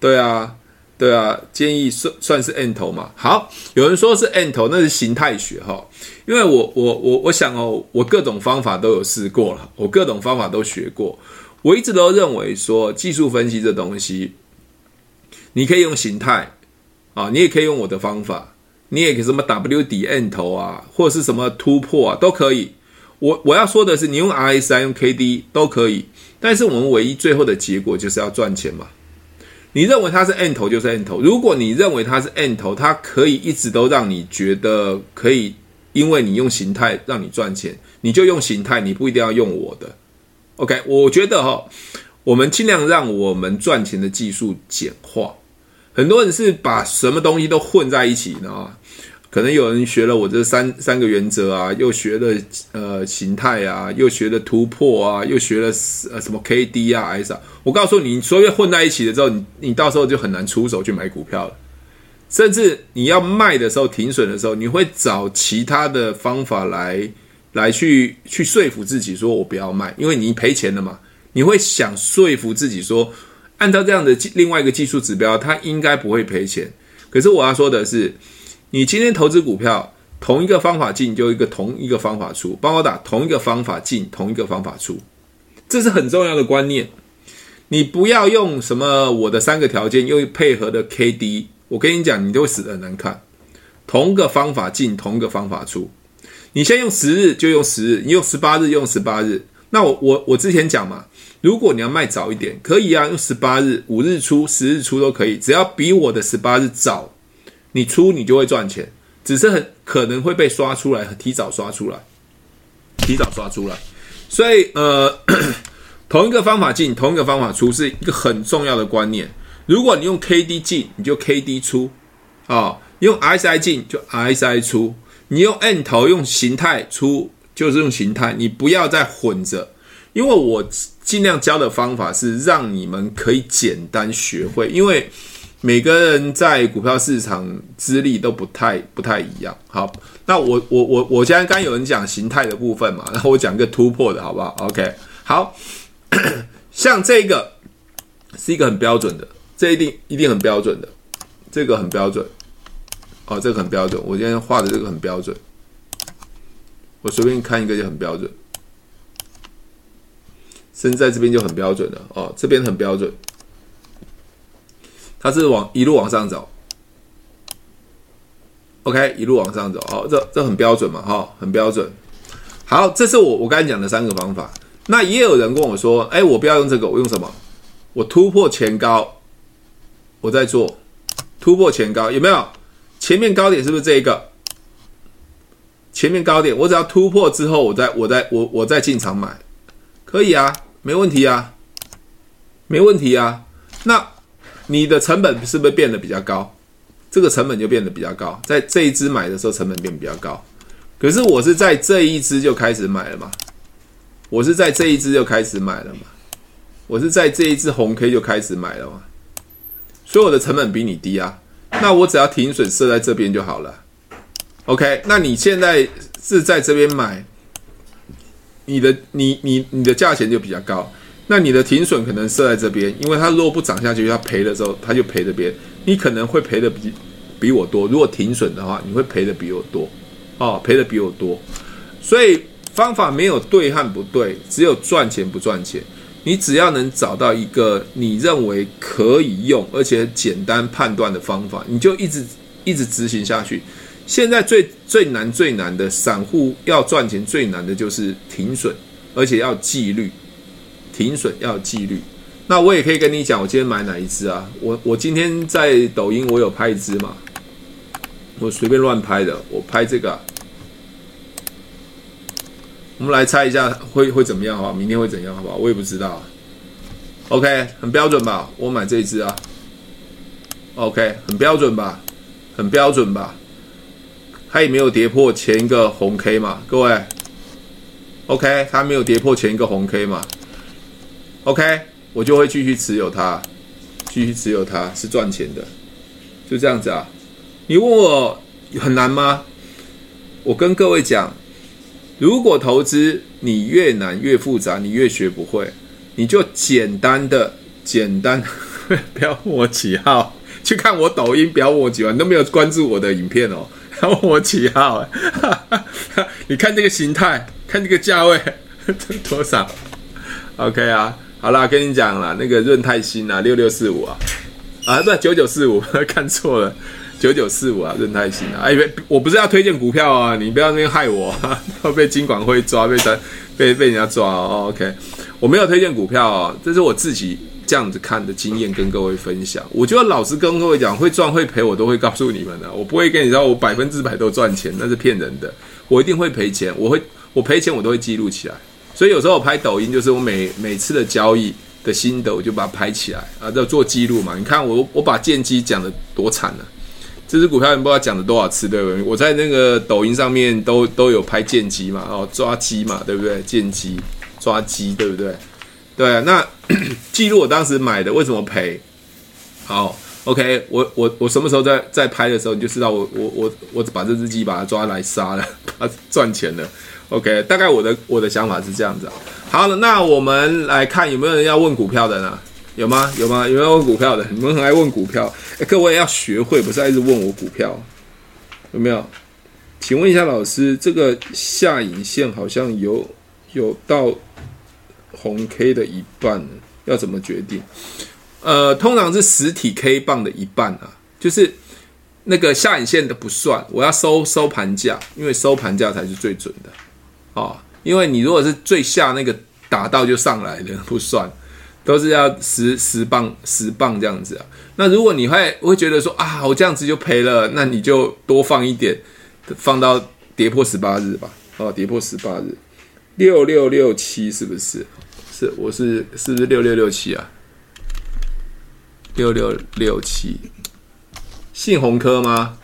对啊。对啊，建议算算是 N 头嘛。好，有人说是 N 头，那是形态学哈。因为我我我我想哦，我各种方法都有试过了，我各种方法都学过。我一直都认为说，技术分析这东西，你可以用形态啊，你也可以用我的方法，你也可以什么 W 底 N 头啊，或者是什么突破啊，都可以。我我要说的是，你用 RSI 用 KD 都可以，但是我们唯一最后的结果就是要赚钱嘛。你认为它是 N 头就是 N 头。如果你认为它是 N 头，它可以一直都让你觉得可以，因为你用形态让你赚钱，你就用形态，你不一定要用我的。OK，我觉得哈，我们尽量让我们赚钱的技术简化。很多人是把什么东西都混在一起呢？可能有人学了我这三三个原则啊，又学了呃形态啊，又学了突破啊，又学了呃什么 K D 啊 S 啊。我告诉你，所有混在一起的时候，你你到时候就很难出手去买股票了。甚至你要卖的时候，停损的时候，你会找其他的方法来来去去说服自己说，我不要卖，因为你赔钱了嘛。你会想说服自己说，按照这样的另外一个技术指标，它应该不会赔钱。可是我要说的是，你今天投资股票，同一个方法进就一个同一个方法出，帮我打同一个方法进，同一个方法出，这是很重要的观念。你不要用什么我的三个条件又配合的 KD，我跟你讲，你都会死得很难看。同一个方法进，同一个方法出。你先用十日就用十日，你用十八日用十八日。那我我我之前讲嘛，如果你要卖早一点，可以啊，用十八日、五日出、十日出都可以，只要比我的十八日早，你出你就会赚钱，只是很可能会被刷出来，提早刷出来，提早刷出来。所以呃，[coughs] 同一个方法进，同一个方法出是一个很重要的观念。如果你用 KD 进，你就 KD 出啊；用 SI 进就 SI 出。你用 N 头用形态出，就是用形态，你不要再混着，因为我尽量教的方法是让你们可以简单学会，因为每个人在股票市场资历都不太不太一样。好，那我我我我现在刚有人讲形态的部分嘛，[laughs] 然后我讲个突破的好不好？OK，好，[coughs] 像这个是一个很标准的，这一定一定很标准的，这个很标准。哦，这个很标准。我今天画的这个很标准，我随便看一个就很标准。身在这边就很标准了。哦，这边很标准，它是往一路往上走。OK，一路往上走。哦，这这很标准嘛？哈、哦，很标准。好，这是我我刚才讲的三个方法。那也有人跟我说，哎，我不要用这个，我用什么？我突破前高，我在做突破前高，有没有？前面高点是不是这一个？前面高点，我只要突破之后，我再我再我我再进场买，可以啊，没问题啊，没问题啊。那你的成本是不是变得比较高？这个成本就变得比较高，在这一支买的时候成本变比较高。可是我是在这一支就开始买了嘛，我是在这一支就开始买了嘛，我是在这一支红 K 就开始买了嘛，所以我的成本比你低啊。那我只要停损设在这边就好了，OK？那你现在是在这边买，你的你你你的价钱就比较高，那你的停损可能设在这边，因为它如果不涨下去，它赔的时候它就赔这边，你可能会赔的比比我多。如果停损的话，你会赔的比我多，哦，赔的比我多。所以方法没有对和不对，只有赚钱不赚钱。你只要能找到一个你认为可以用而且简单判断的方法，你就一直一直执行下去。现在最最难最难的散户要赚钱最难的就是停损，而且要纪律。停损要纪律。那我也可以跟你讲，我今天买哪一支啊？我我今天在抖音我有拍一支嘛，我随便乱拍的，我拍这个。我们来猜一下会会怎么样好吧？明天会怎样好不好？我也不知道。OK，很标准吧？我买这一支啊。OK，很标准吧？很标准吧？它也没有跌破前一个红 K 嘛，各位。OK，它没有跌破前一个红 K 嘛。OK，我就会继续持有它，继续持有它是赚钱的，就这样子啊。你问我很难吗？我跟各位讲。如果投资你越难越复杂，你越学不会，你就简单的简单，[laughs] 不要问我几号，去看我抖音，不要问我几号，你都没有关注我的影片哦，要问我几号？[laughs] 你看这个形态，看这个价位 [laughs] 多少？OK 啊，好啦，跟你讲啦，那个润泰新啊，六六四五啊，啊不九九四五，[laughs] 看错了。九九四五啊，润泰新啊！哎，别，我不是要推荐股票啊，你不要那边害我，[laughs] 要被金管会抓，被他被被人家抓哦。OK，我没有推荐股票啊，这是我自己这样子看的经验，跟各位分享。我觉得老实跟各位讲，会赚会赔，我都会告诉你们的。我不会跟你说我百分之百都赚钱，那是骗人的。我一定会赔钱，我会我赔钱我都会记录起来。所以有时候我拍抖音，就是我每每次的交易的心得，我就把它拍起来啊，要做记录嘛。你看我我把剑姬讲的多惨呢、这支股票你不知道讲了多少次，对不对？我在那个抖音上面都都有拍剑姬嘛，哦，抓鸡嘛，对不对？剑姬抓鸡，对不对？对啊，那 [coughs] 记录我当时买的，为什么赔？好，OK，我我我什么时候在在拍的时候，你就知道我我我我把这只鸡把它抓来杀了，把它赚钱了。OK，大概我的我的想法是这样子。好了，那我们来看有没有人要问股票的呢？有吗？有吗？有没有问股票的？你们很爱问股票，哎，各位要学会，不是一直问我股票，有没有？请问一下老师，这个下影线好像有有到红 K 的一半，要怎么决定？呃，通常是实体 K 棒的一半啊，就是那个下影线的不算，我要收收盘价，因为收盘价才是最准的哦。因为你如果是最下那个打到就上来的不算，都是要十十磅十磅这样子啊。那如果你会会觉得说啊，我这样子就赔了，那你就多放一点。放到跌破十八日吧，哦，跌破十八日，六六六七是不是？是，我是是不是六六六七啊？六六六七，信鸿科吗？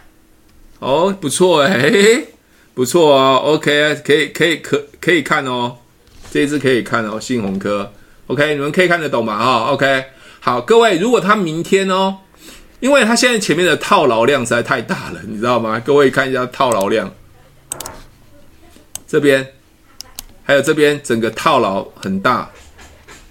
哦，不错哎，不错哦，OK，可以可以可可以看哦，这一只可以看哦，信鸿科，OK，你们可以看得懂吗？哈，OK，好，各位，如果他明天哦。因为它现在前面的套牢量实在太大了，你知道吗？各位看一下套牢量，这边还有这边整个套牢很大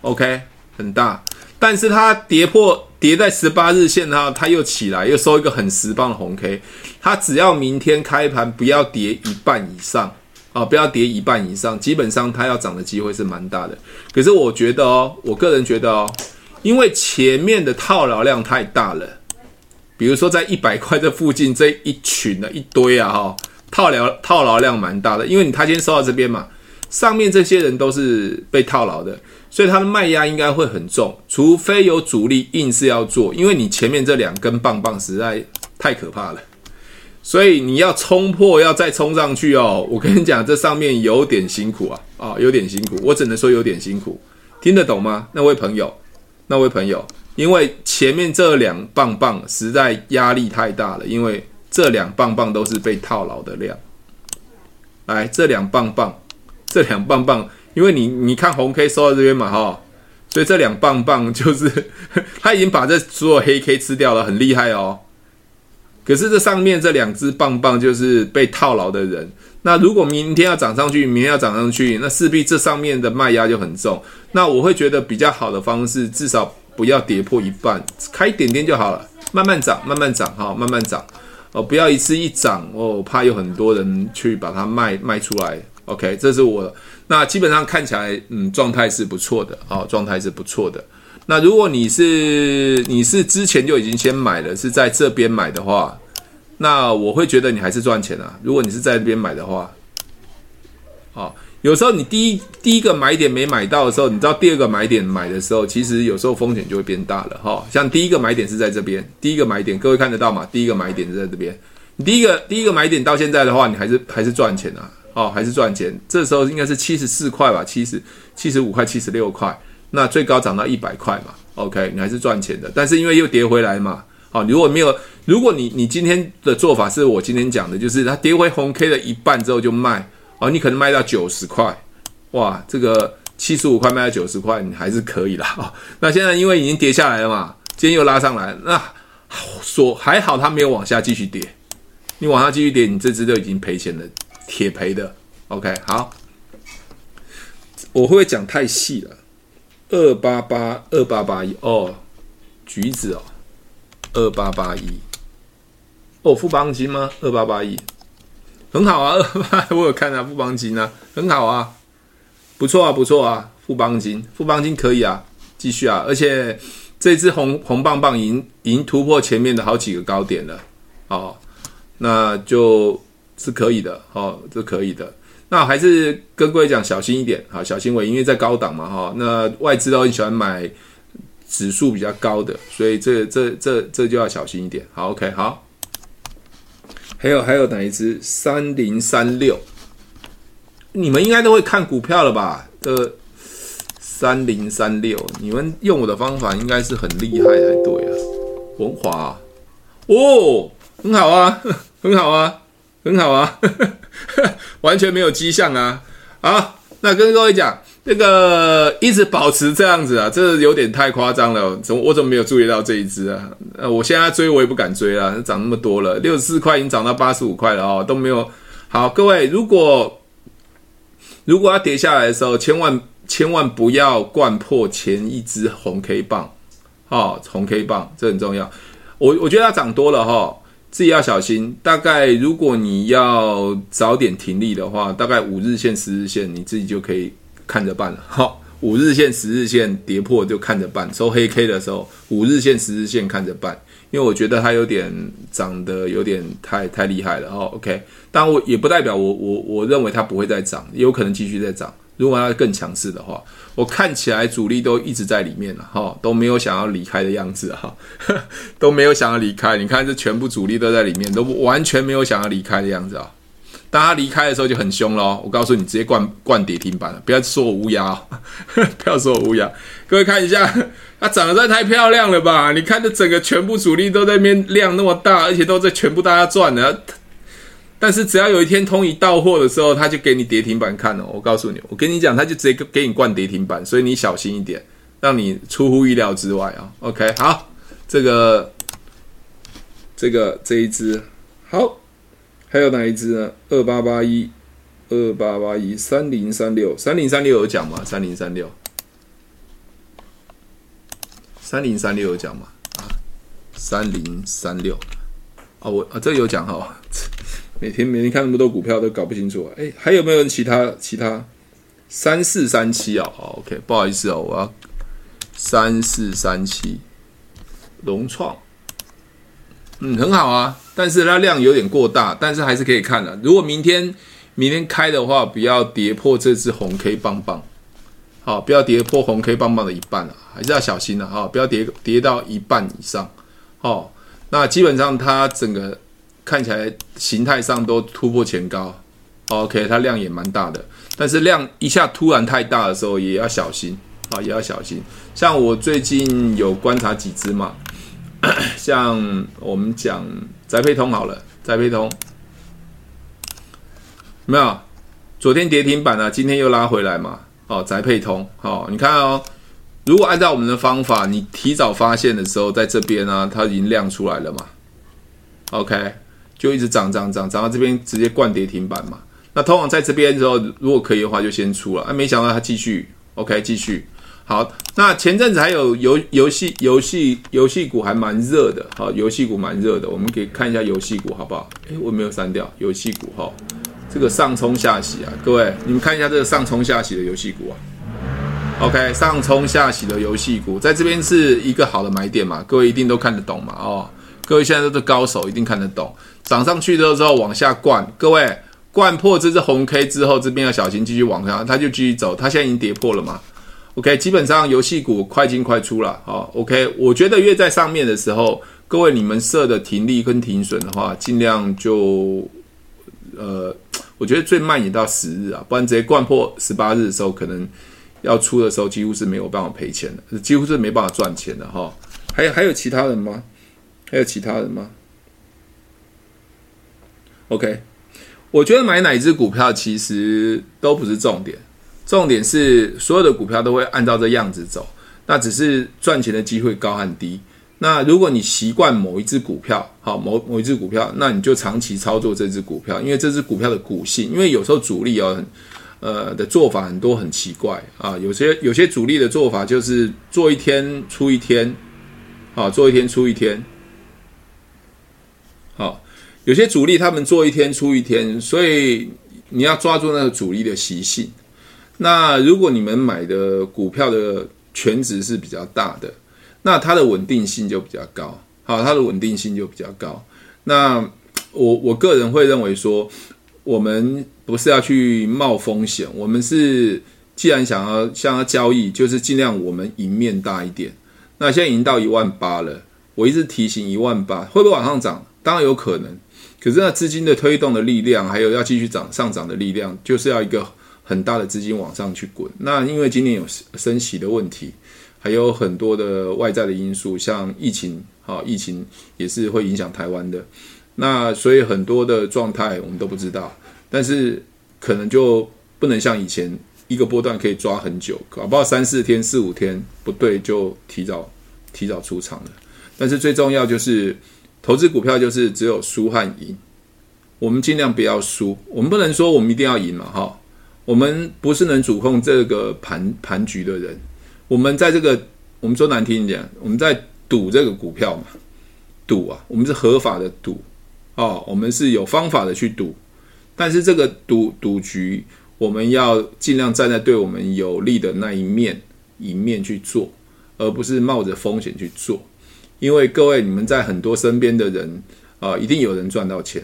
，OK，很大。但是它跌破跌在十八日线哈，它又起来，又收一个很实棒的红 K。它只要明天开盘不要跌一半以上啊，不要跌一半以上，基本上它要涨的机会是蛮大的。可是我觉得哦，我个人觉得哦，因为前面的套牢量太大了。比如说，在一百块这附近这一群的一堆啊，哈，套牢套牢量蛮大的，因为你他先收到这边嘛，上面这些人都是被套牢的，所以他的卖压应该会很重，除非有主力硬是要做，因为你前面这两根棒棒实在太可怕了，所以你要冲破，要再冲上去哦，我跟你讲，这上面有点辛苦啊，啊，有点辛苦，我只能说有点辛苦，听得懂吗？那位朋友，那位朋友。因为前面这两棒棒实在压力太大了，因为这两棒棒都是被套牢的量。来，这两棒棒，这两棒棒，因为你你看红 K 收到这边嘛，哈，所以这两棒棒就是 [laughs] 他已经把这所有黑 K 吃掉了，很厉害哦。可是这上面这两只棒棒就是被套牢的人。那如果明天要涨上去，明天要涨上去，那势必这上面的卖压就很重。那我会觉得比较好的方式，至少。不要跌破一半，开一点点就好了，慢慢涨，慢慢涨，哈，慢慢涨，哦，不要一次一涨，哦，怕有很多人去把它卖卖出来。OK，这是我，那基本上看起来，嗯，状态是不错的，哦，状态是不错的。那如果你是你是之前就已经先买了，是在这边买的话，那我会觉得你还是赚钱啊。如果你是在这边买的话，好。有时候你第一第一个买点没买到的时候，你知道第二个买点买的时候，其实有时候风险就会变大了哈。像第一个买点是在这边，第一个买点各位看得到吗？第一个买点是在这边，你第一个第一个买点到现在的话，你还是还是赚钱啊，哦，还是赚钱。这时候应该是七十四块吧，七十七十五块，七十六块，那最高涨到一百块嘛，OK，你还是赚钱的。但是因为又跌回来嘛，好，如果没有，如果你你今天的做法是我今天讲的，就是它跌回红 K 的一半之后就卖。哦，你可能卖到九十块，哇，这个七十五块卖到九十块，你还是可以啦。哦，那现在因为已经跌下来了嘛，今天又拉上来，那说还好它没有往下继续跌。你往下继续跌，你这只都已经赔钱了，铁赔的。OK，好，我会不会讲太细了？二八八二八八一哦，橘子哦，二八八一。哦，富邦金吗？二八八一。很好啊，[laughs] 我有看啊，富邦金啊，很好啊，不错啊，不错啊，富邦金，富邦金可以啊，继续啊，而且这支红红棒棒已经已经突破前面的好几个高点了，哦，那就是可以的，哦，这可以的，那还是跟各位讲小心一点，好，小心为，因为在高档嘛，哈，那外资都很喜欢买指数比较高的，所以这这这这就要小心一点，好，OK，好。还有还有哪一支？三零三六，你们应该都会看股票了吧？这三零三六，你们用我的方法应该是很厉害才对啊。文华，哦，[laughs] 很好啊，很好啊，很好啊，[laughs] 完全没有迹象啊。好，那跟各位讲。那个一直保持这样子啊，这有点太夸张了。怎么我怎么没有注意到这一支啊？呃，我现在追我也不敢追了，涨那么多了，六十四块已经涨到八十五块了哦，都没有。好，各位，如果如果要跌下来的时候，千万千万不要掼破前一支红 K 棒哦，红 K 棒这很重要。我我觉得它涨多了哈、哦，自己要小心。大概如果你要早点停利的话，大概五日线、十日线你自己就可以看着办了。[laughs] 好、五日线、十日线跌破就看着办。收黑 K 的时候，五日线、十日线看着办。因为我觉得它有点涨得有点太太厉害了哦。OK，但我也不代表我我我认为它不会再涨，也有可能继续再涨。如果它更强势的话，我看起来主力都一直在里面了哈，都没有想要离开的样子哈，[laughs] 都没有想要离开。你看这全部主力都在里面，都完全没有想要离开的样子啊。当他离开的时候就很凶了。我告诉你，直接灌灌跌停板了，不要说我乌鸦哦，[laughs] 不要说我乌鸦。各位看一下。它长得太漂亮了吧？你看这整个全部主力都在那边量那么大，而且都在全部大家赚的。但是只要有一天通一到货的时候，他就给你跌停板看了。我告诉你，我跟你讲，他就直接给你灌跌停板，所以你小心一点，让你出乎意料之外啊。OK，好，这个这个这一只好，还有哪一只呢？二八八一，二八八一，三零三六，三零三六有讲吗？三零三六。三零三六有讲吗？啊，三零三六啊，我啊这有讲哈。每天每天看那么多股票都搞不清楚啊。哎，还有没有其他其他？三四三七啊，OK，不好意思哦，我要三四三七，融创，嗯，很好啊，但是它量有点过大，但是还是可以看的。如果明天明天开的话，不要跌破这只红 K 棒棒。好，不要跌破红 K 棒棒的一半啊，还是要小心的哈，不要跌跌到一半以上。哦，那基本上它整个看起来形态上都突破前高，OK，它量也蛮大的，但是量一下突然太大的时候也要小心。啊，也要小心。像我最近有观察几只嘛，[coughs] 像我们讲宅配通好了，宅配通。没有，昨天跌停板啊，今天又拉回来嘛。哦，宅配通，好、哦，你看哦，如果按照我们的方法，你提早发现的时候，在这边呢、啊，它已经亮出来了嘛，OK，就一直涨涨涨涨到这边，直接灌跌停板嘛。那通常在这边的时候，如果可以的话，就先出了。啊，没想到它继续，OK，继续。好，那前阵子还有游游戏游戏游戏股还蛮热的，好，游戏股蛮热的，我们可以看一下游戏股好不好？诶，我没有删掉游戏股哈。这个上冲下洗啊，各位，你们看一下这个上冲下洗的游戏股啊。OK，上冲下洗的游戏股，在这边是一个好的买点嘛？各位一定都看得懂嘛？哦，各位现在都是高手，一定看得懂。涨上去之后之后往下灌，各位灌破这只红 K 之后，这边要小心，继续往上，它就继续走。它现在已经跌破了嘛？OK，基本上游戏股快进快出了。好，OK，我觉得越在上面的时候，各位你们设的停利跟停损的话，尽量就呃。我觉得最慢也到十日啊，不然直接灌破十八日的时候，可能要出的时候几乎是没有办法赔钱的，几乎是没办法赚钱的哈。还有还有其他人吗？还有其他人吗？OK，我觉得买哪一只股票其实都不是重点，重点是所有的股票都会按照这样子走，那只是赚钱的机会高和低。那如果你习惯某一只股票，好，某某一只股票，那你就长期操作这只股票，因为这只股票的股性，因为有时候主力哦，呃的做法很多很奇怪啊，有些有些主力的做法就是做一天出一天，好，做一天出一天，好，有些主力他们做一天出一天，所以你要抓住那个主力的习性。那如果你们买的股票的权值是比较大的。那它的稳定性就比较高，好，它的稳定性就比较高。那我我个人会认为说，我们不是要去冒风险，我们是既然想要想要交易，就是尽量我们赢面大一点。那现在已经到一万八了，我一直提醒一万八会不会往上涨？当然有可能，可是那资金的推动的力量，还有要继续涨上涨的力量，就是要一个很大的资金往上去滚。那因为今年有升息的问题。还有很多的外在的因素，像疫情，好，疫情也是会影响台湾的。那所以很多的状态我们都不知道，但是可能就不能像以前一个波段可以抓很久，搞不好三四天、四五天不对就提早提早出场了。但是最重要就是投资股票就是只有输和赢，我们尽量不要输，我们不能说我们一定要赢嘛，哈，我们不是能主控这个盘盘局的人。我们在这个我们说难听一点，我们在赌这个股票嘛，赌啊，我们是合法的赌哦，我们是有方法的去赌，但是这个赌赌局，我们要尽量站在对我们有利的那一面一面去做，而不是冒着风险去做，因为各位你们在很多身边的人啊、一定有人赚到钱。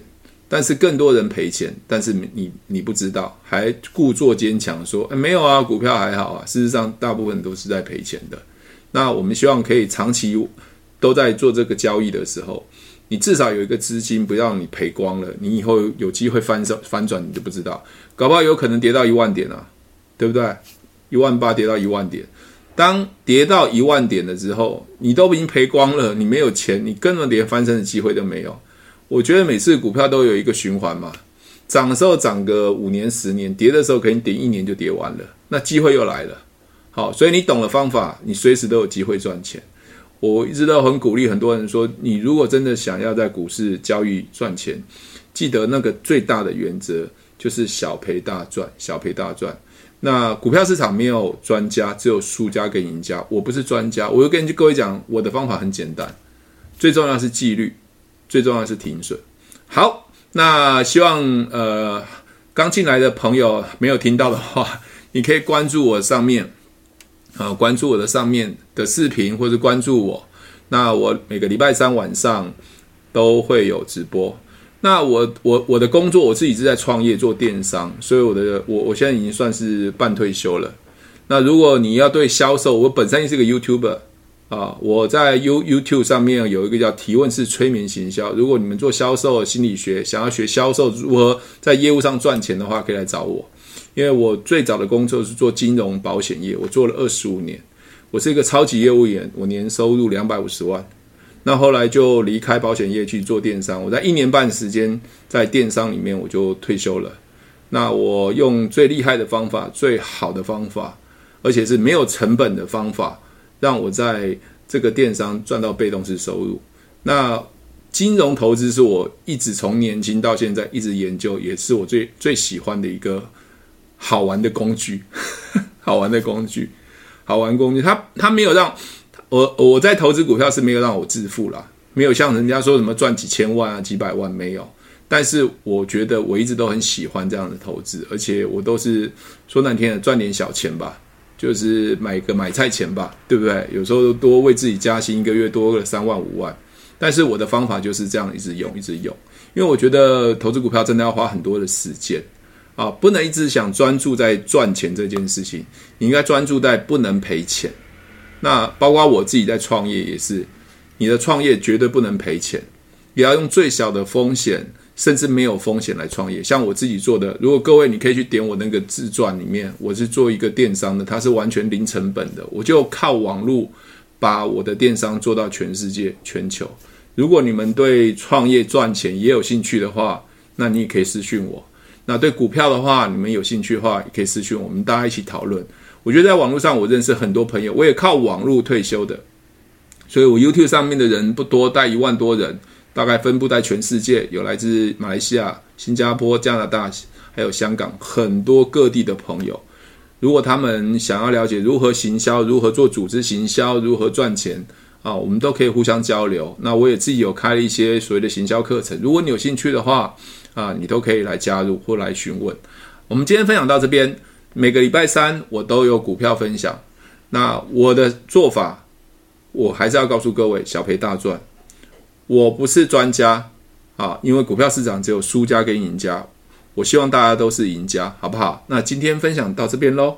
但是更多人赔钱，但是你你不知道，还故作坚强说，诶，没有啊，股票还好啊。事实上，大部分都是在赔钱的。那我们希望可以长期都在做这个交易的时候，你至少有一个资金，不要你赔光了。你以后有机会翻手翻转，你就不知道，搞不好有可能跌到一万点啊，对不对？一万八跌到一万点，当跌到一万点了之后，你都已经赔光了，你没有钱，你根本连翻身的机会都没有。我觉得每次股票都有一个循环嘛，涨的时候涨个五年十年，跌的时候可能跌一年就跌完了，那机会又来了。好，所以你懂了方法，你随时都有机会赚钱。我一直都很鼓励很多人说，你如果真的想要在股市交易赚钱，记得那个最大的原则就是小赔大赚，小赔大赚。那股票市场没有专家，只有输家跟赢家。我不是专家，我就跟各位讲，我的方法很简单，最重要是纪律。最重要是停损。好，那希望呃刚进来的朋友没有听到的话，[laughs] 你可以关注我上面啊、呃，关注我的上面的视频，或者关注我。那我每个礼拜三晚上都会有直播。那我我我的工作，我自己是在创业做电商，所以我的我我现在已经算是半退休了。那如果你要对销售，我本身也是个 YouTuber。啊，我在 You YouTube 上面有一个叫提问式催眠行销。如果你们做销售心理学，想要学销售如何在业务上赚钱的话，可以来找我。因为我最早的工作是做金融保险业，我做了二十五年，我是一个超级业务员，我年收入两百五十万。那后来就离开保险业去做电商，我在一年半时间在电商里面我就退休了。那我用最厉害的方法，最好的方法，而且是没有成本的方法。让我在这个电商赚到被动式收入。那金融投资是我一直从年轻到现在一直研究，也是我最最喜欢的一个好玩的工具，[laughs] 好玩的工具，好玩工具。它它没有让我我在投资股票是没有让我致富啦，没有像人家说什么赚几千万啊几百万没有。但是我觉得我一直都很喜欢这样的投资，而且我都是说难听的赚点小钱吧。就是买个买菜钱吧，对不对？有时候多为自己加薪，一个月多个三万五万。但是我的方法就是这样，一直用，一直用。因为我觉得投资股票真的要花很多的时间啊，不能一直想专注在赚钱这件事情。你应该专注在不能赔钱。那包括我自己在创业也是，你的创业绝对不能赔钱，也要用最小的风险。甚至没有风险来创业，像我自己做的。如果各位你可以去点我那个自传里面，我是做一个电商的，它是完全零成本的，我就靠网络把我的电商做到全世界、全球。如果你们对创业赚钱也有兴趣的话，那你也可以私讯我。那对股票的话，你们有兴趣的话，也可以私讯我们，大家一起讨论。我觉得在网络上我认识很多朋友，我也靠网络退休的，所以我 YouTube 上面的人不多，带一万多人。大概分布在全世界，有来自马来西亚、新加坡、加拿大，还有香港很多各地的朋友。如果他们想要了解如何行销、如何做组织行销、如何赚钱啊，我们都可以互相交流。那我也自己有开了一些所谓的行销课程，如果你有兴趣的话啊，你都可以来加入或来询问。我们今天分享到这边，每个礼拜三我都有股票分享。那我的做法，我还是要告诉各位：小赔大赚。我不是专家啊，因为股票市场只有输家跟赢家。我希望大家都是赢家，好不好？那今天分享到这边喽。